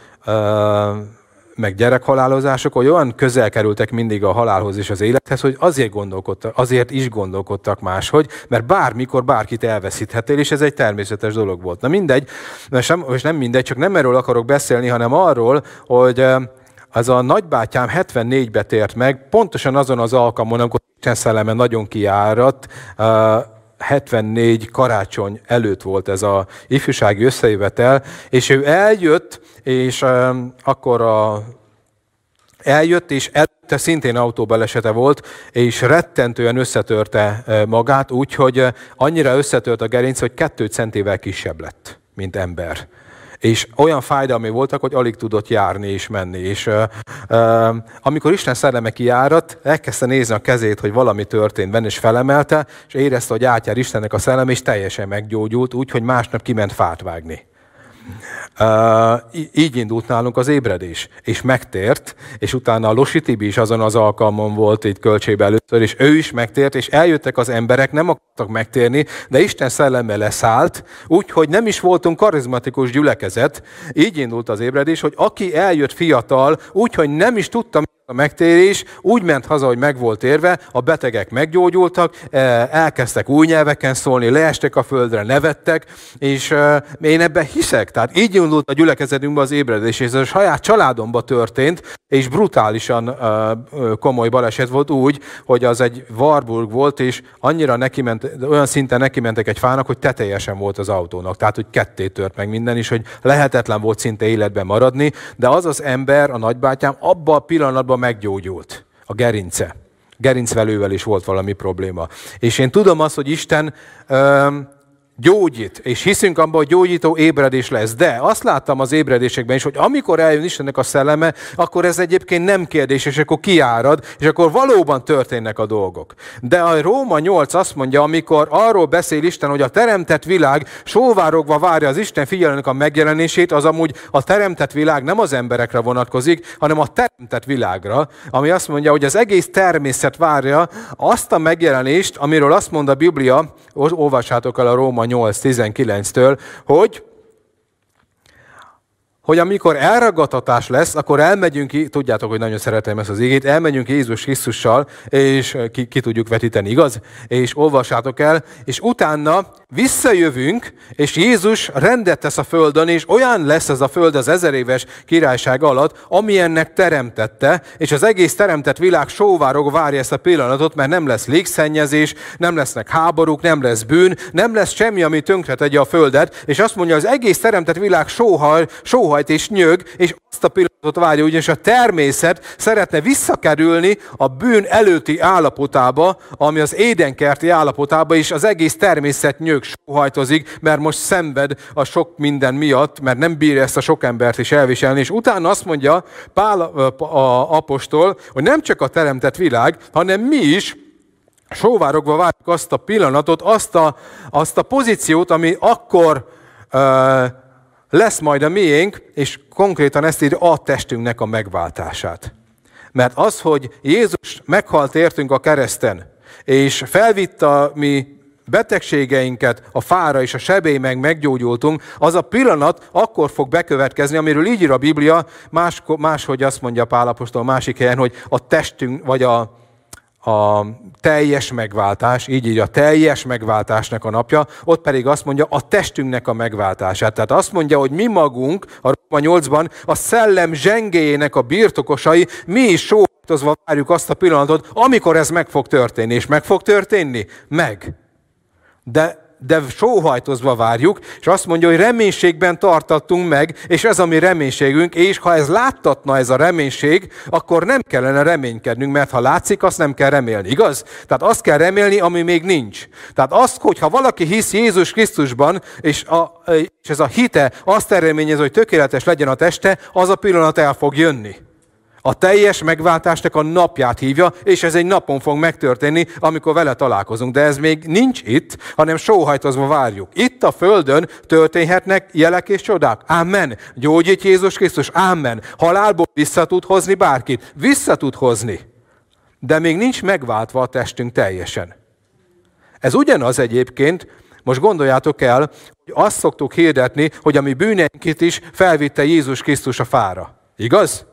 meg gyerekhalálozások olyan közel kerültek mindig a halálhoz és az élethez, hogy azért, gondolkodtak, azért is gondolkodtak máshogy, mert bármikor bárkit elveszíthetél, és ez egy természetes dolog volt. Na mindegy, és nem mindegy, csak nem erről akarok beszélni, hanem arról, hogy az a nagybátyám 74-be tért meg, pontosan azon az alkalmon, amikor Isten szelleme nagyon kiáradt, 74 karácsony előtt volt ez a ifjúsági összejövetel, és ő eljött, és akkor a, eljött, és előtte szintén autóbalesete volt, és rettentően összetörte magát, úgyhogy annyira összetört a gerinc, hogy kettő centével kisebb lett, mint ember és olyan fájdalmi voltak, hogy alig tudott járni és menni. És uh, uh, amikor Isten szelleme kiárat, elkezdte nézni a kezét, hogy valami történt benne, és felemelte, és érezte, hogy átjár Istennek a szellem, és teljesen meggyógyult, úgy, hogy másnap kiment fát vágni. Így indult nálunk az ébredés, és megtért, és utána a Losi Tibi is azon az alkalmon volt itt költsébe először, és ő is megtért, és eljöttek az emberek, nem akartak megtérni, de Isten szelleme leszállt, úgyhogy nem is voltunk karizmatikus gyülekezet. Így indult az ébredés, hogy aki eljött fiatal, úgyhogy nem is tudta, a megtérés, úgy ment haza, hogy meg volt érve, a betegek meggyógyultak, e, elkezdtek új nyelveken szólni, leestek a földre, nevettek, és e, én ebben hiszek. Tehát így indult a gyülekezetünkbe az ébredés, és ez a saját családomba történt, és brutálisan e, komoly baleset volt úgy, hogy az egy Warburg volt, és annyira neki ment, olyan szinten neki mentek egy fának, hogy teteljesen volt az autónak. Tehát, hogy ketté tört meg minden is, hogy lehetetlen volt szinte életben maradni, de az az ember, a nagybátyám, abban a pillanatban meggyógyult a gerince. Gerincvelővel is volt valami probléma. És én tudom azt, hogy Isten gyógyít, és hiszünk abban, hogy gyógyító ébredés lesz. De azt láttam az ébredésekben is, hogy amikor eljön Istennek a szelleme, akkor ez egyébként nem kérdés, és akkor kiárad, és akkor valóban történnek a dolgok. De a Róma 8 azt mondja, amikor arról beszél Isten, hogy a teremtett világ sóvárogva várja az Isten figyelőnek a megjelenését, az amúgy a teremtett világ nem az emberekre vonatkozik, hanem a teremtett világra, ami azt mondja, hogy az egész természet várja azt a megjelenést, amiről azt mond a Biblia, olvassátok el a Róma 8.19-től, hogy hogy amikor elragadtatás lesz, akkor elmegyünk ki, tudjátok, hogy nagyon szeretem ezt az igét, elmegyünk Jézus Krisztussal, és ki, ki tudjuk vetíteni, igaz? És olvassátok el, és utána visszajövünk, és Jézus rendet tesz a földön, és olyan lesz ez a föld az ezer éves királyság alatt, amilyennek teremtette, és az egész teremtett világ sóvárog várja ezt a pillanatot, mert nem lesz légszennyezés, nem lesznek háborúk, nem lesz bűn, nem lesz semmi, ami tönkretegye a földet, és azt mondja, az egész teremtett világ sóhaj, sóhajt és nyög, és azt a pillanatot várja, ugyanis a természet szeretne visszakerülni a bűn előtti állapotába, ami az édenkerti állapotába, és az egész természet nyög sóhajtozik, mert most szenved a sok minden miatt, mert nem bírja ezt a sok embert is elviselni. És utána azt mondja Pál a apostol, hogy nem csak a teremtett világ, hanem mi is sóvárogva várjuk azt a pillanatot, azt a, azt a pozíciót, ami akkor uh, lesz majd a miénk, és konkrétan ezt írja a testünknek a megváltását. Mert az, hogy Jézus meghalt értünk a kereszten, és felvitt a mi betegségeinket a fára és a sebély meg meggyógyultunk, az a pillanat akkor fog bekövetkezni, amiről így ír a Biblia, más, máshogy azt mondja Pálapostól másik helyen, hogy a testünk, vagy a, a teljes megváltás, így így a teljes megváltásnak a napja, ott pedig azt mondja a testünknek a megváltását. Tehát azt mondja, hogy mi magunk, a Róma 8-ban, a szellem zsengéjének a birtokosai, mi is sóhajtozva várjuk azt a pillanatot, amikor ez meg fog történni. És meg fog történni? Meg de, de sóhajtozva várjuk, és azt mondja, hogy reménységben tartattunk meg, és ez a mi reménységünk, és ha ez láttatna ez a reménység, akkor nem kellene reménykednünk, mert ha látszik, azt nem kell remélni, igaz? Tehát azt kell remélni, ami még nincs. Tehát azt, hogyha valaki hisz Jézus Krisztusban, és, a, és ez a hite azt eredményez, hogy tökéletes legyen a teste, az a pillanat el fog jönni. A teljes megváltásnak a napját hívja, és ez egy napon fog megtörténni, amikor vele találkozunk. De ez még nincs itt, hanem sóhajtozva várjuk. Itt a Földön történhetnek jelek és csodák. Amen. Gyógyít Jézus Krisztus. Amen. Halálból vissza tud hozni bárkit. Vissza tud hozni. De még nincs megváltva a testünk teljesen. Ez ugyanaz egyébként, most gondoljátok el, hogy azt szoktuk hirdetni, hogy a mi bűneinket is felvitte Jézus Krisztus a fára. Igaz?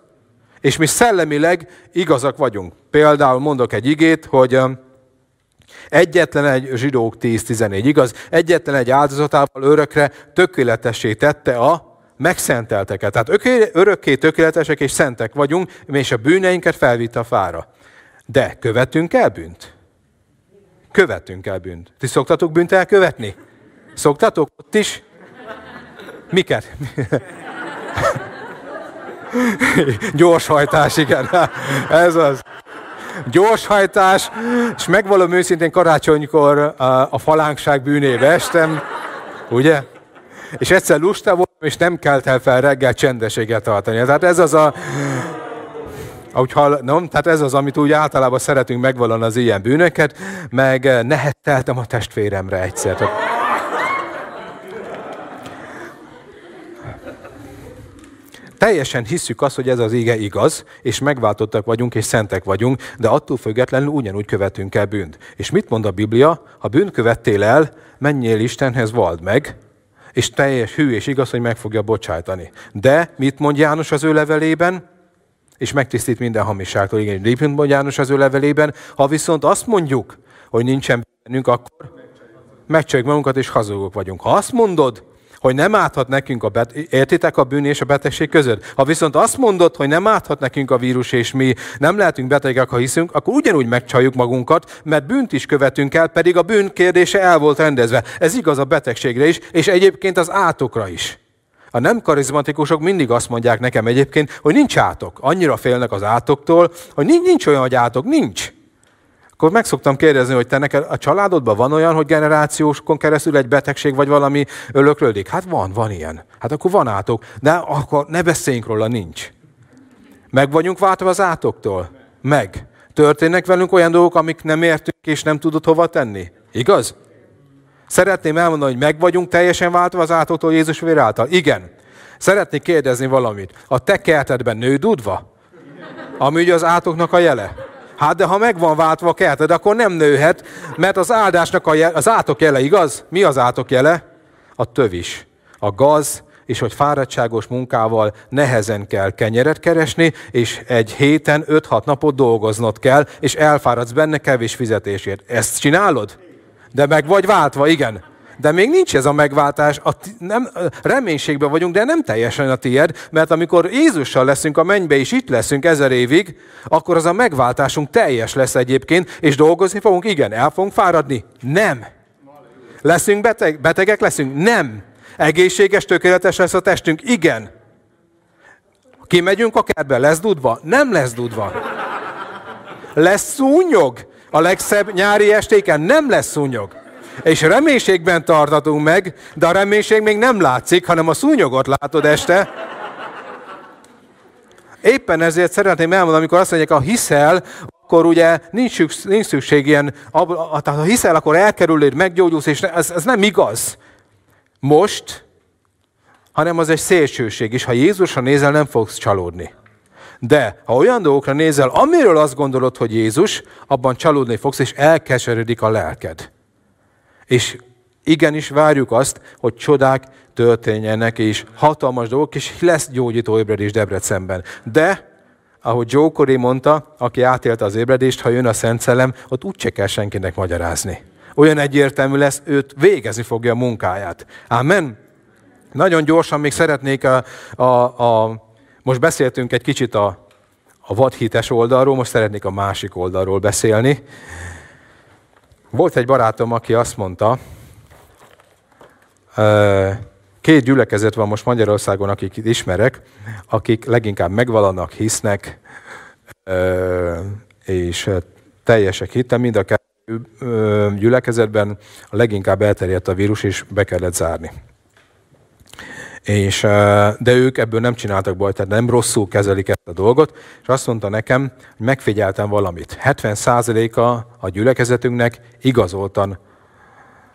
És mi szellemileg igazak vagyunk. Például mondok egy igét, hogy egyetlen egy zsidók 10-14, igaz? Egyetlen egy áldozatával örökre tökéletessé tette a megszentelteket. Tehát örökké tökéletesek és szentek vagyunk, és a bűneinket felvitte a fára. De követünk el bűnt? Követünk el bűnt. Ti szoktatok bűnt elkövetni? Szoktatok ott is? Miket? Gyorshajtás, igen. Ez az. Gyorshajtás, és megvalom őszintén karácsonykor a, a falánkság bűnébe estem, ugye? És egyszer lusta volt, és nem kelt el fel reggel csendességet tartani. Tehát ez az a... Ahogy hallom, tehát ez az, amit úgy általában szeretünk megvalani az ilyen bűnöket, meg nehetteltem a testvéremre egyszer. Teljesen hisszük azt, hogy ez az ége igaz, és megváltottak vagyunk, és szentek vagyunk, de attól függetlenül ugyanúgy követünk el bűnt. És mit mond a Biblia? Ha bűnt követtél el, menjél Istenhez, vald meg, és teljes hű és igaz, hogy meg fogja bocsájtani. De mit mond János az ő levelében? És megtisztít minden hamiságtól. Igen, mit mond János az ő levelében? Ha viszont azt mondjuk, hogy nincsen bennünk, akkor megcsaljuk magunkat, és hazugok vagyunk. Ha azt mondod, hogy nem áthat nekünk a bet- értitek a bűn és a betegség között? Ha viszont azt mondod, hogy nem áthat nekünk a vírus, és mi nem lehetünk betegek, ha hiszünk, akkor ugyanúgy megcsaljuk magunkat, mert bűnt is követünk el, pedig a bűn kérdése el volt rendezve. Ez igaz a betegségre is, és egyébként az átokra is. A nem karizmatikusok mindig azt mondják nekem egyébként, hogy nincs átok. Annyira félnek az átoktól, hogy nincs, nincs olyan, hogy átok. Nincs akkor meg szoktam kérdezni, hogy te neked a családodban van olyan, hogy generációskon keresztül egy betegség vagy valami ölöklődik? Hát van, van ilyen. Hát akkor van átok, de akkor ne beszéljünk róla, nincs. Meg vagyunk váltva az átoktól? Meg. Történnek velünk olyan dolgok, amik nem értünk és nem tudod hova tenni? Igaz? Szeretném elmondani, hogy meg vagyunk teljesen váltva az átoktól Jézus vér által? Igen. Szeretnék kérdezni valamit. A te kertedben nő dudva? Ami ugye az átoknak a jele? Hát de ha meg van váltva a kerted, akkor nem nőhet, mert az áldásnak a jele, az átok jele, igaz? Mi az átok jele? A tövis, a gaz, és hogy fáradtságos munkával nehezen kell kenyeret keresni, és egy héten 5-6 napot dolgoznod kell, és elfáradsz benne kevés fizetésért. Ezt csinálod? De meg vagy váltva, igen. De még nincs ez a megváltás, a nem, reménységben vagyunk, de nem teljesen a tied, mert amikor Jézussal leszünk a mennybe, és itt leszünk ezer évig, akkor az a megváltásunk teljes lesz egyébként, és dolgozni fogunk, igen, el fogunk fáradni? Nem. Leszünk beteg, betegek? Leszünk? Nem. Egészséges, tökéletes lesz a testünk? Igen. Kimegyünk a kertbe, lesz dudva? Nem lesz dudva. Lesz szúnyog? A legszebb nyári estéken nem lesz szúnyog és reménységben tartatunk meg, de a reménység még nem látszik, hanem a szúnyogot látod este. Éppen ezért szeretném elmondani, amikor azt mondják, a hiszel, akkor ugye nincs, nincs szükség ilyen, tehát ha hiszel, akkor elkerülőd, meggyógyulsz, és ez, ez nem igaz. Most, hanem az egy szélsőség, és ha Jézusra nézel, nem fogsz csalódni. De ha olyan dolgokra nézel, amiről azt gondolod, hogy Jézus, abban csalódni fogsz, és elkeseredik a lelked. És igenis várjuk azt, hogy csodák történjenek, és hatalmas dolgok, és lesz gyógyító ébredés Debrecenben. De, ahogy Joe Corey mondta, aki átélte az ébredést, ha jön a Szent Szellem, ott úgy kell senkinek magyarázni. Olyan egyértelmű lesz, őt végezni fogja a munkáját. Amen. Nagyon gyorsan még szeretnék a, a, a most beszéltünk egy kicsit a, a vadhites oldalról, most szeretnék a másik oldalról beszélni. Volt egy barátom, aki azt mondta, két gyülekezet van most Magyarországon, akik ismerek, akik leginkább megvalanak, hisznek, és teljesek hitte, mind a kettő gyülekezetben a leginkább elterjedt a vírus, és be kellett zárni. És, de ők ebből nem csináltak bajt, tehát nem rosszul kezelik ezt a dolgot, és azt mondta nekem, hogy megfigyeltem valamit. 70%-a a gyülekezetünknek igazoltan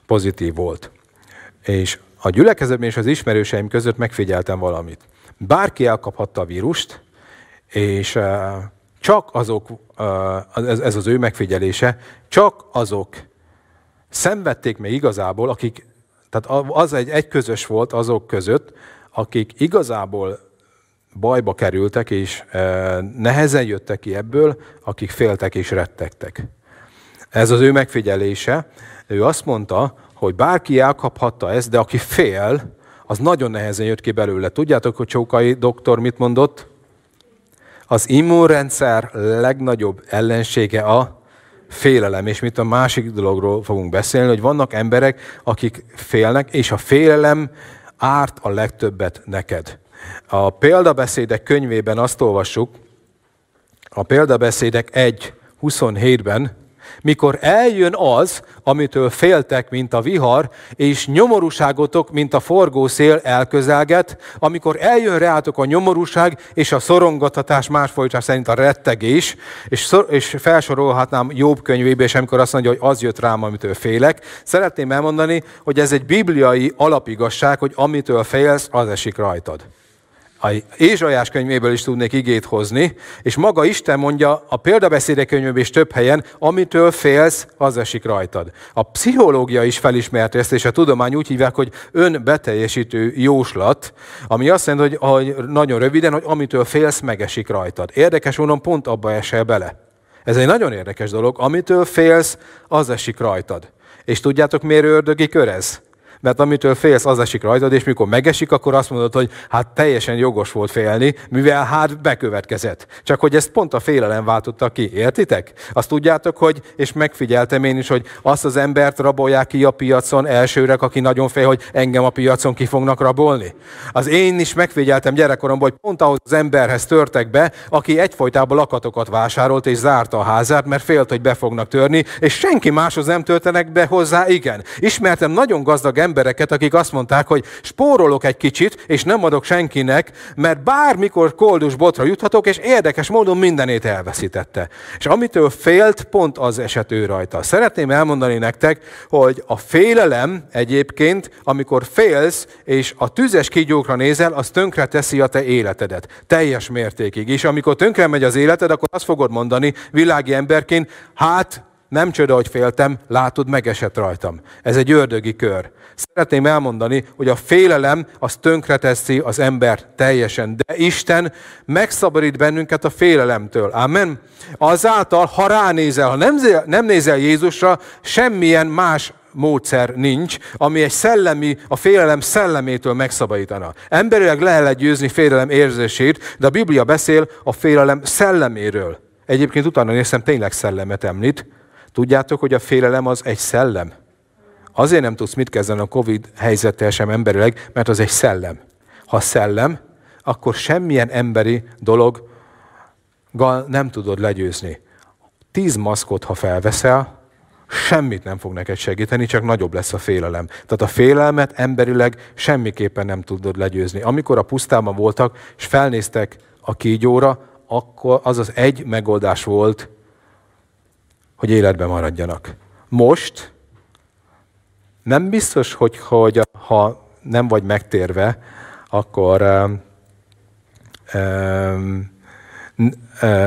pozitív volt. És a gyülekezetben és az ismerőseim között megfigyeltem valamit. Bárki elkaphatta a vírust, és csak azok, ez az ő megfigyelése, csak azok szenvedték meg igazából, akik tehát az egy, egy közös volt azok között, akik igazából bajba kerültek, és e, nehezen jöttek ki ebből, akik féltek és rettegtek. Ez az ő megfigyelése. Ő azt mondta, hogy bárki elkaphatta ezt, de aki fél, az nagyon nehezen jött ki belőle. Tudjátok, hogy Csókai doktor mit mondott? Az immunrendszer legnagyobb ellensége a félelem, és mit a másik dologról fogunk beszélni, hogy vannak emberek, akik félnek, és a félelem árt a legtöbbet neked. A példabeszédek könyvében azt olvassuk, a példabeszédek 1.27-ben, Mikor eljön az, amitől féltek, mint a vihar, és nyomorúságotok, mint a forgószél elközelget, amikor eljön reátok a nyomorúság és a szorongathatás más folytás szerint a rettegés, és, szor- és felsorolhatnám Jobb könyvébe, és amikor azt mondja, hogy az jött rám, amitől félek, szeretném elmondani, hogy ez egy bibliai alapigasság, hogy amitől félsz, az esik rajtad a Ézsajás könyvéből is tudnék igét hozni, és maga Isten mondja a példabeszédek könyvében is több helyen, amitől félsz, az esik rajtad. A pszichológia is felismerte ezt, és a tudomány úgy hívják, hogy önbeteljesítő jóslat, ami azt jelenti, hogy, hogy nagyon röviden, hogy amitől félsz, megesik rajtad. Érdekes mondom, pont abba esel bele. Ez egy nagyon érdekes dolog. Amitől félsz, az esik rajtad. És tudjátok, miért ördögi kör ez? Mert amitől félsz, az esik rajtad, és mikor megesik, akkor azt mondod, hogy hát teljesen jogos volt félni, mivel hát bekövetkezett. Csak hogy ezt pont a félelem váltotta ki, értitek? Azt tudjátok, hogy, és megfigyeltem én is, hogy azt az embert rabolják ki a piacon elsőrek, aki nagyon fél, hogy engem a piacon ki fognak rabolni. Az én is megfigyeltem gyerekkoromban, hogy pont ahhoz az emberhez törtek be, aki egyfolytában lakatokat vásárolt és zárta a házát, mert félt, hogy be fognak törni, és senki máshoz nem töltenek be hozzá, igen. Ismertem nagyon gazdag embereket, akik azt mondták, hogy spórolok egy kicsit, és nem adok senkinek, mert bármikor koldus botra juthatok, és érdekes módon mindenét elveszítette. És amitől félt, pont az eset ő rajta. Szeretném elmondani nektek, hogy a félelem egyébként, amikor félsz, és a tüzes kígyókra nézel, az tönkre teszi a te életedet. Teljes mértékig. És amikor tönkre megy az életed, akkor azt fogod mondani világi emberként, hát nem csoda, hogy féltem, látod, megesett rajtam. Ez egy ördögi kör. Szeretném elmondani, hogy a félelem az tönkreteszi az ember teljesen, de Isten megszabadít bennünket a félelemtől. Amen. Azáltal, ha ránézel, ha nem, nem nézel Jézusra, semmilyen más módszer nincs, ami egy szellemi, a félelem szellemétől megszabadítana. Emberileg le lehet győzni félelem érzését, de a Biblia beszél a félelem szelleméről. Egyébként utána néztem, tényleg szellemet említ. Tudjátok, hogy a félelem az egy szellem? Azért nem tudsz mit kezdeni a Covid helyzettel sem emberileg, mert az egy szellem. Ha szellem, akkor semmilyen emberi dologgal nem tudod legyőzni. Tíz maszkot, ha felveszel, semmit nem fog neked segíteni, csak nagyobb lesz a félelem. Tehát a félelmet emberileg semmiképpen nem tudod legyőzni. Amikor a pusztában voltak, és felnéztek a kígyóra, akkor az az egy megoldás volt, hogy életben maradjanak. Most nem biztos, hogy, hogy ha nem vagy megtérve, akkor um, um,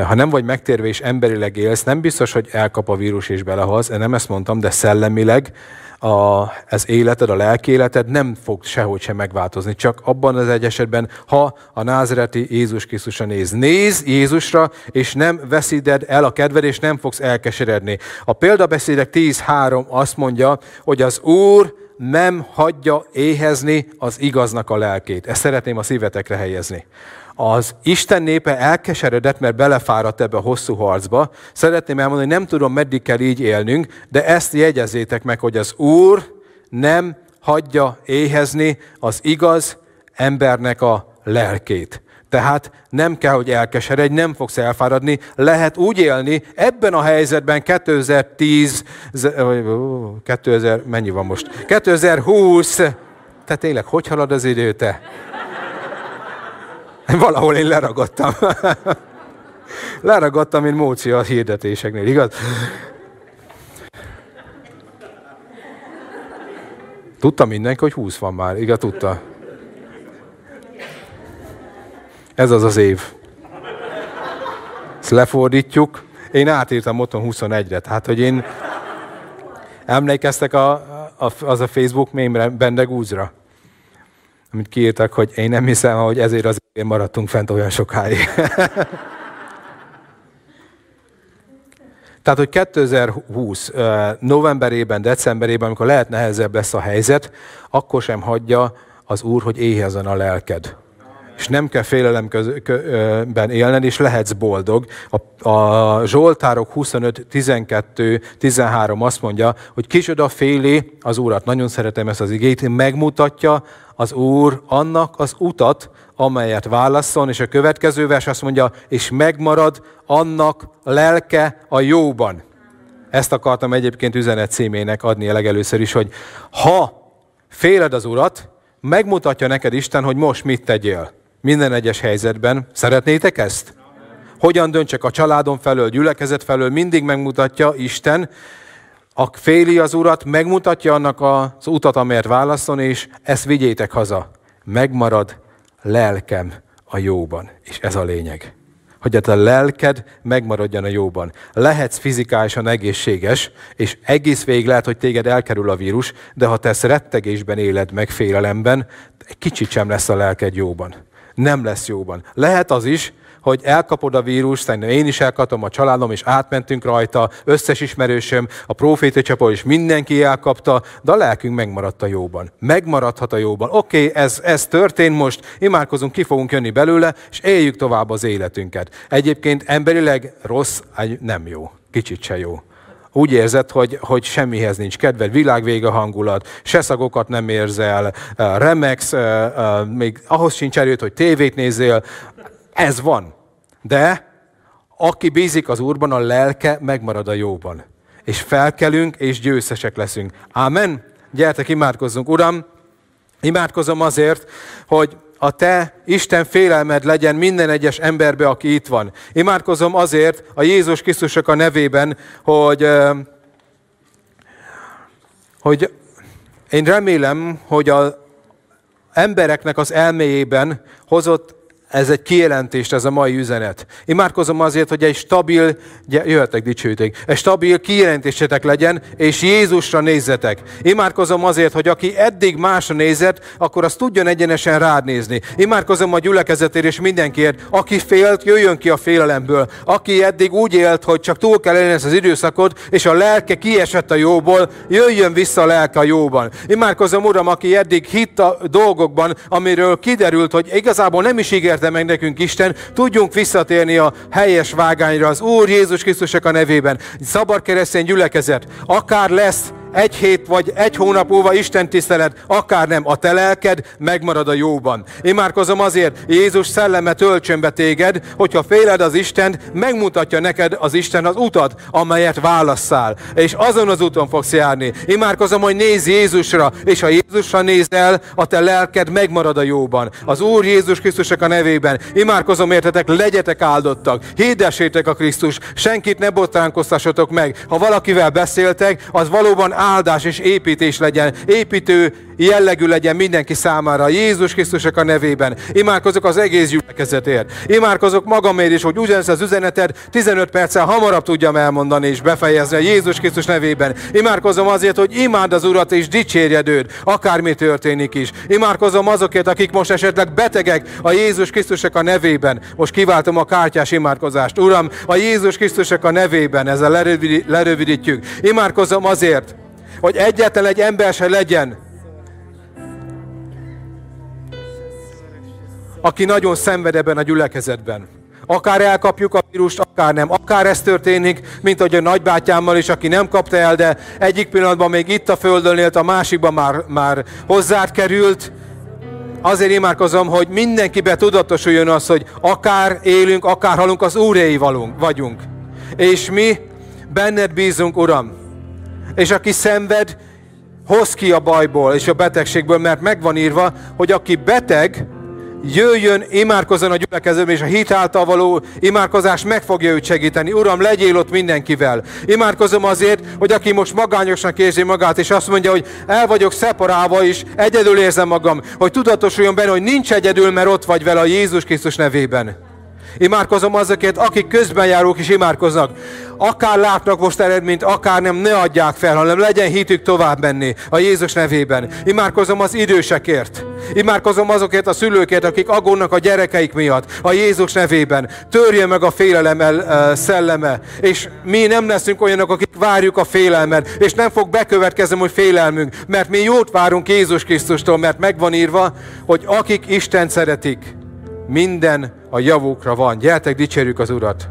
ha nem vagy megtérve és emberileg élsz, nem biztos, hogy elkap a vírus és belehoz, nem ezt mondtam, de szellemileg a, ez életed, a lelki életed nem fog sehogy sem megváltozni. Csak abban az egy esetben, ha a názereti Jézus Krisztusra néz. Néz Jézusra, és nem veszíted el a kedved, és nem fogsz elkeseredni. A példabeszédek 10.3 azt mondja, hogy az Úr nem hagyja éhezni az igaznak a lelkét. Ezt szeretném a szívetekre helyezni az Isten népe elkeseredett, mert belefáradt ebbe a hosszú harcba. Szeretném elmondani, hogy nem tudom, meddig kell így élnünk, de ezt jegyezzétek meg, hogy az Úr nem hagyja éhezni az igaz embernek a lelkét. Tehát nem kell, hogy elkeseredj, nem fogsz elfáradni, lehet úgy élni, ebben a helyzetben 2010, 2000, mennyi van most? 2020, te tényleg, hogy halad az idő, te? Valahol én leragadtam. leragadtam, mint Móci a hirdetéseknél, igaz? Tudta mindenki, hogy 20 van már, igaz? Tudta. Ez az az év. Ezt lefordítjuk. Én átírtam otthon 21-re, tehát hogy én emlékeztek a, a, az a Facebook mémre, Bendegúzra? Amit kiírtak, hogy én nem hiszem, hogy ezért az én maradtunk fent olyan sokáig. Tehát, hogy 2020 novemberében, decemberében, amikor lehet nehezebb lesz a helyzet, akkor sem hagyja az Úr, hogy éhezzen a lelked és nem kell félelemben élned, és lehetsz boldog. A, a Zsoltárok 25, 12, 13 azt mondja, hogy kicsoda féli az Úrat. Nagyon szeretem ezt az igét, megmutatja az Úr annak az utat, amelyet válaszol, és a következő vers azt mondja, és megmarad annak lelke a jóban. Ezt akartam egyébként üzenet címének adni a legelőször is, hogy ha féled az Urat, megmutatja neked Isten, hogy most mit tegyél. Minden egyes helyzetben. Szeretnétek ezt? Hogyan döntsek a családom felől, gyülekezet felől, mindig megmutatja Isten, a féli az Urat, megmutatja annak az utat, amelyet válaszol, és ezt vigyétek haza. Megmarad lelkem a jóban. És ez a lényeg. Hogy a te lelked megmaradjon a jóban. Lehetsz fizikálisan egészséges, és egész végig lehet, hogy téged elkerül a vírus, de ha te ezt rettegésben éled meg, félelemben, egy kicsit sem lesz a lelked jóban. Nem lesz jóban. Lehet az is, hogy elkapod a vírus, szerintem én is elkaptam, a családom, és átmentünk rajta, összes ismerősöm, a proféta csapat is mindenki elkapta, de a lelkünk megmaradt a jóban. Megmaradhat a jóban. Oké, okay, ez, ez történt most, imádkozunk, ki fogunk jönni belőle, és éljük tovább az életünket. Egyébként emberileg rossz, nem jó. Kicsit se jó úgy érzed, hogy, hogy semmihez nincs kedved, világvége hangulat, se szagokat nem érzel, remex, még ahhoz sincs erőt, hogy tévét nézzél. Ez van. De aki bízik az Úrban, a lelke megmarad a jóban. És felkelünk, és győztesek leszünk. Ámen? Gyertek, imádkozzunk. Uram, imádkozom azért, hogy a te Isten félelmed legyen minden egyes emberbe, aki itt van. Imádkozom azért a Jézus Krisztusok a nevében, hogy, hogy én remélem, hogy az embereknek az elméjében hozott ez egy kijelentést, ez a mai üzenet. Imádkozom azért, hogy egy stabil, jöhetek dicsőték, egy stabil kijelentésetek legyen, és Jézusra nézzetek. Imádkozom azért, hogy aki eddig másra nézett, akkor azt tudjon egyenesen rád nézni. Imádkozom a gyülekezetért és mindenkiért, aki félt, jöjjön ki a félelemből. Aki eddig úgy élt, hogy csak túl kell élni ezt az időszakot, és a lelke kiesett a jóból, jöjjön vissza a lelke a jóban. Imádkozom, Uram, aki eddig hitt a dolgokban, amiről kiderült, hogy igazából nem is ígért ígérte meg nekünk Isten, tudjunk visszatérni a helyes vágányra az Úr Jézus Krisztusok a nevében. Szabad keresztény gyülekezet, akár lesz egy hét vagy egy hónap múlva Isten tisztelet, akár nem, a te lelked megmarad a jóban. Imádkozom azért, Jézus szelleme töltsön be téged, hogyha féled az Istent, megmutatja neked az Isten az utat, amelyet válasszál. És azon az úton fogsz járni. Imádkozom, hogy nézz Jézusra, és ha Jézusra nézel, a te lelked megmarad a jóban. Az Úr Jézus Krisztusok a nevében. Imádkozom értetek, legyetek áldottak. Hirdessétek a Krisztus, senkit ne botránkoztassatok meg. Ha valakivel beszéltek, az valóban áldás és építés legyen, építő jellegű legyen mindenki számára. Jézus Krisztusok a nevében. Imádkozok az egész gyülekezetért. Imádkozok magamért is, hogy ugyanezt az üzenetet 15 perccel hamarabb tudjam elmondani és befejezni a Jézus Krisztus nevében. Imádkozom azért, hogy imád az Urat és dicsérjed őt, akármi történik is. Imádkozom azokért, akik most esetleg betegek a Jézus Krisztusok a nevében. Most kiváltom a kártyás imádkozást. Uram, a Jézus Krisztusok a nevében, ezzel lerövidítjük. Imádkozom azért, hogy egyetlen egy ember se legyen, aki nagyon szenved ebben a gyülekezetben. Akár elkapjuk a vírust, akár nem. Akár ez történik, mint hogy a nagybátyámmal is, aki nem kapta el, de egyik pillanatban még itt a földön élt, a másikban már, már hozzád került. Azért imádkozom, hogy mindenkibe tudatosuljon az, hogy akár élünk, akár halunk, az úréi vagyunk. És mi benned bízunk, Uram és aki szenved, hoz ki a bajból és a betegségből, mert megvan írva, hogy aki beteg, jöjjön, imádkozzon a gyülekezőben, és a hit által való imádkozás meg fogja őt segíteni. Uram, legyél ott mindenkivel. Imádkozom azért, hogy aki most magányosnak érzi magát, és azt mondja, hogy el vagyok szeparálva is, egyedül érzem magam, hogy tudatosuljon benne, hogy nincs egyedül, mert ott vagy vele a Jézus Krisztus nevében. Imádkozom azokért, akik közben járók is imádkoznak. Akár látnak most eredményt, akár nem, ne adják fel, hanem legyen hitük tovább menni a Jézus nevében. Imádkozom az idősekért. Imádkozom azokért a szülőkért, akik aggódnak a gyerekeik miatt, a Jézus nevében. Törje meg a félelem el, uh, szelleme, és mi nem leszünk olyanok, akik várjuk a félelmet, és nem fog bekövetkezni, hogy félelmünk, mert mi jót várunk Jézus Krisztustól, mert megvan írva, hogy akik Isten szeretik, minden a javukra van. Gyertek, dicsérjük az Urat!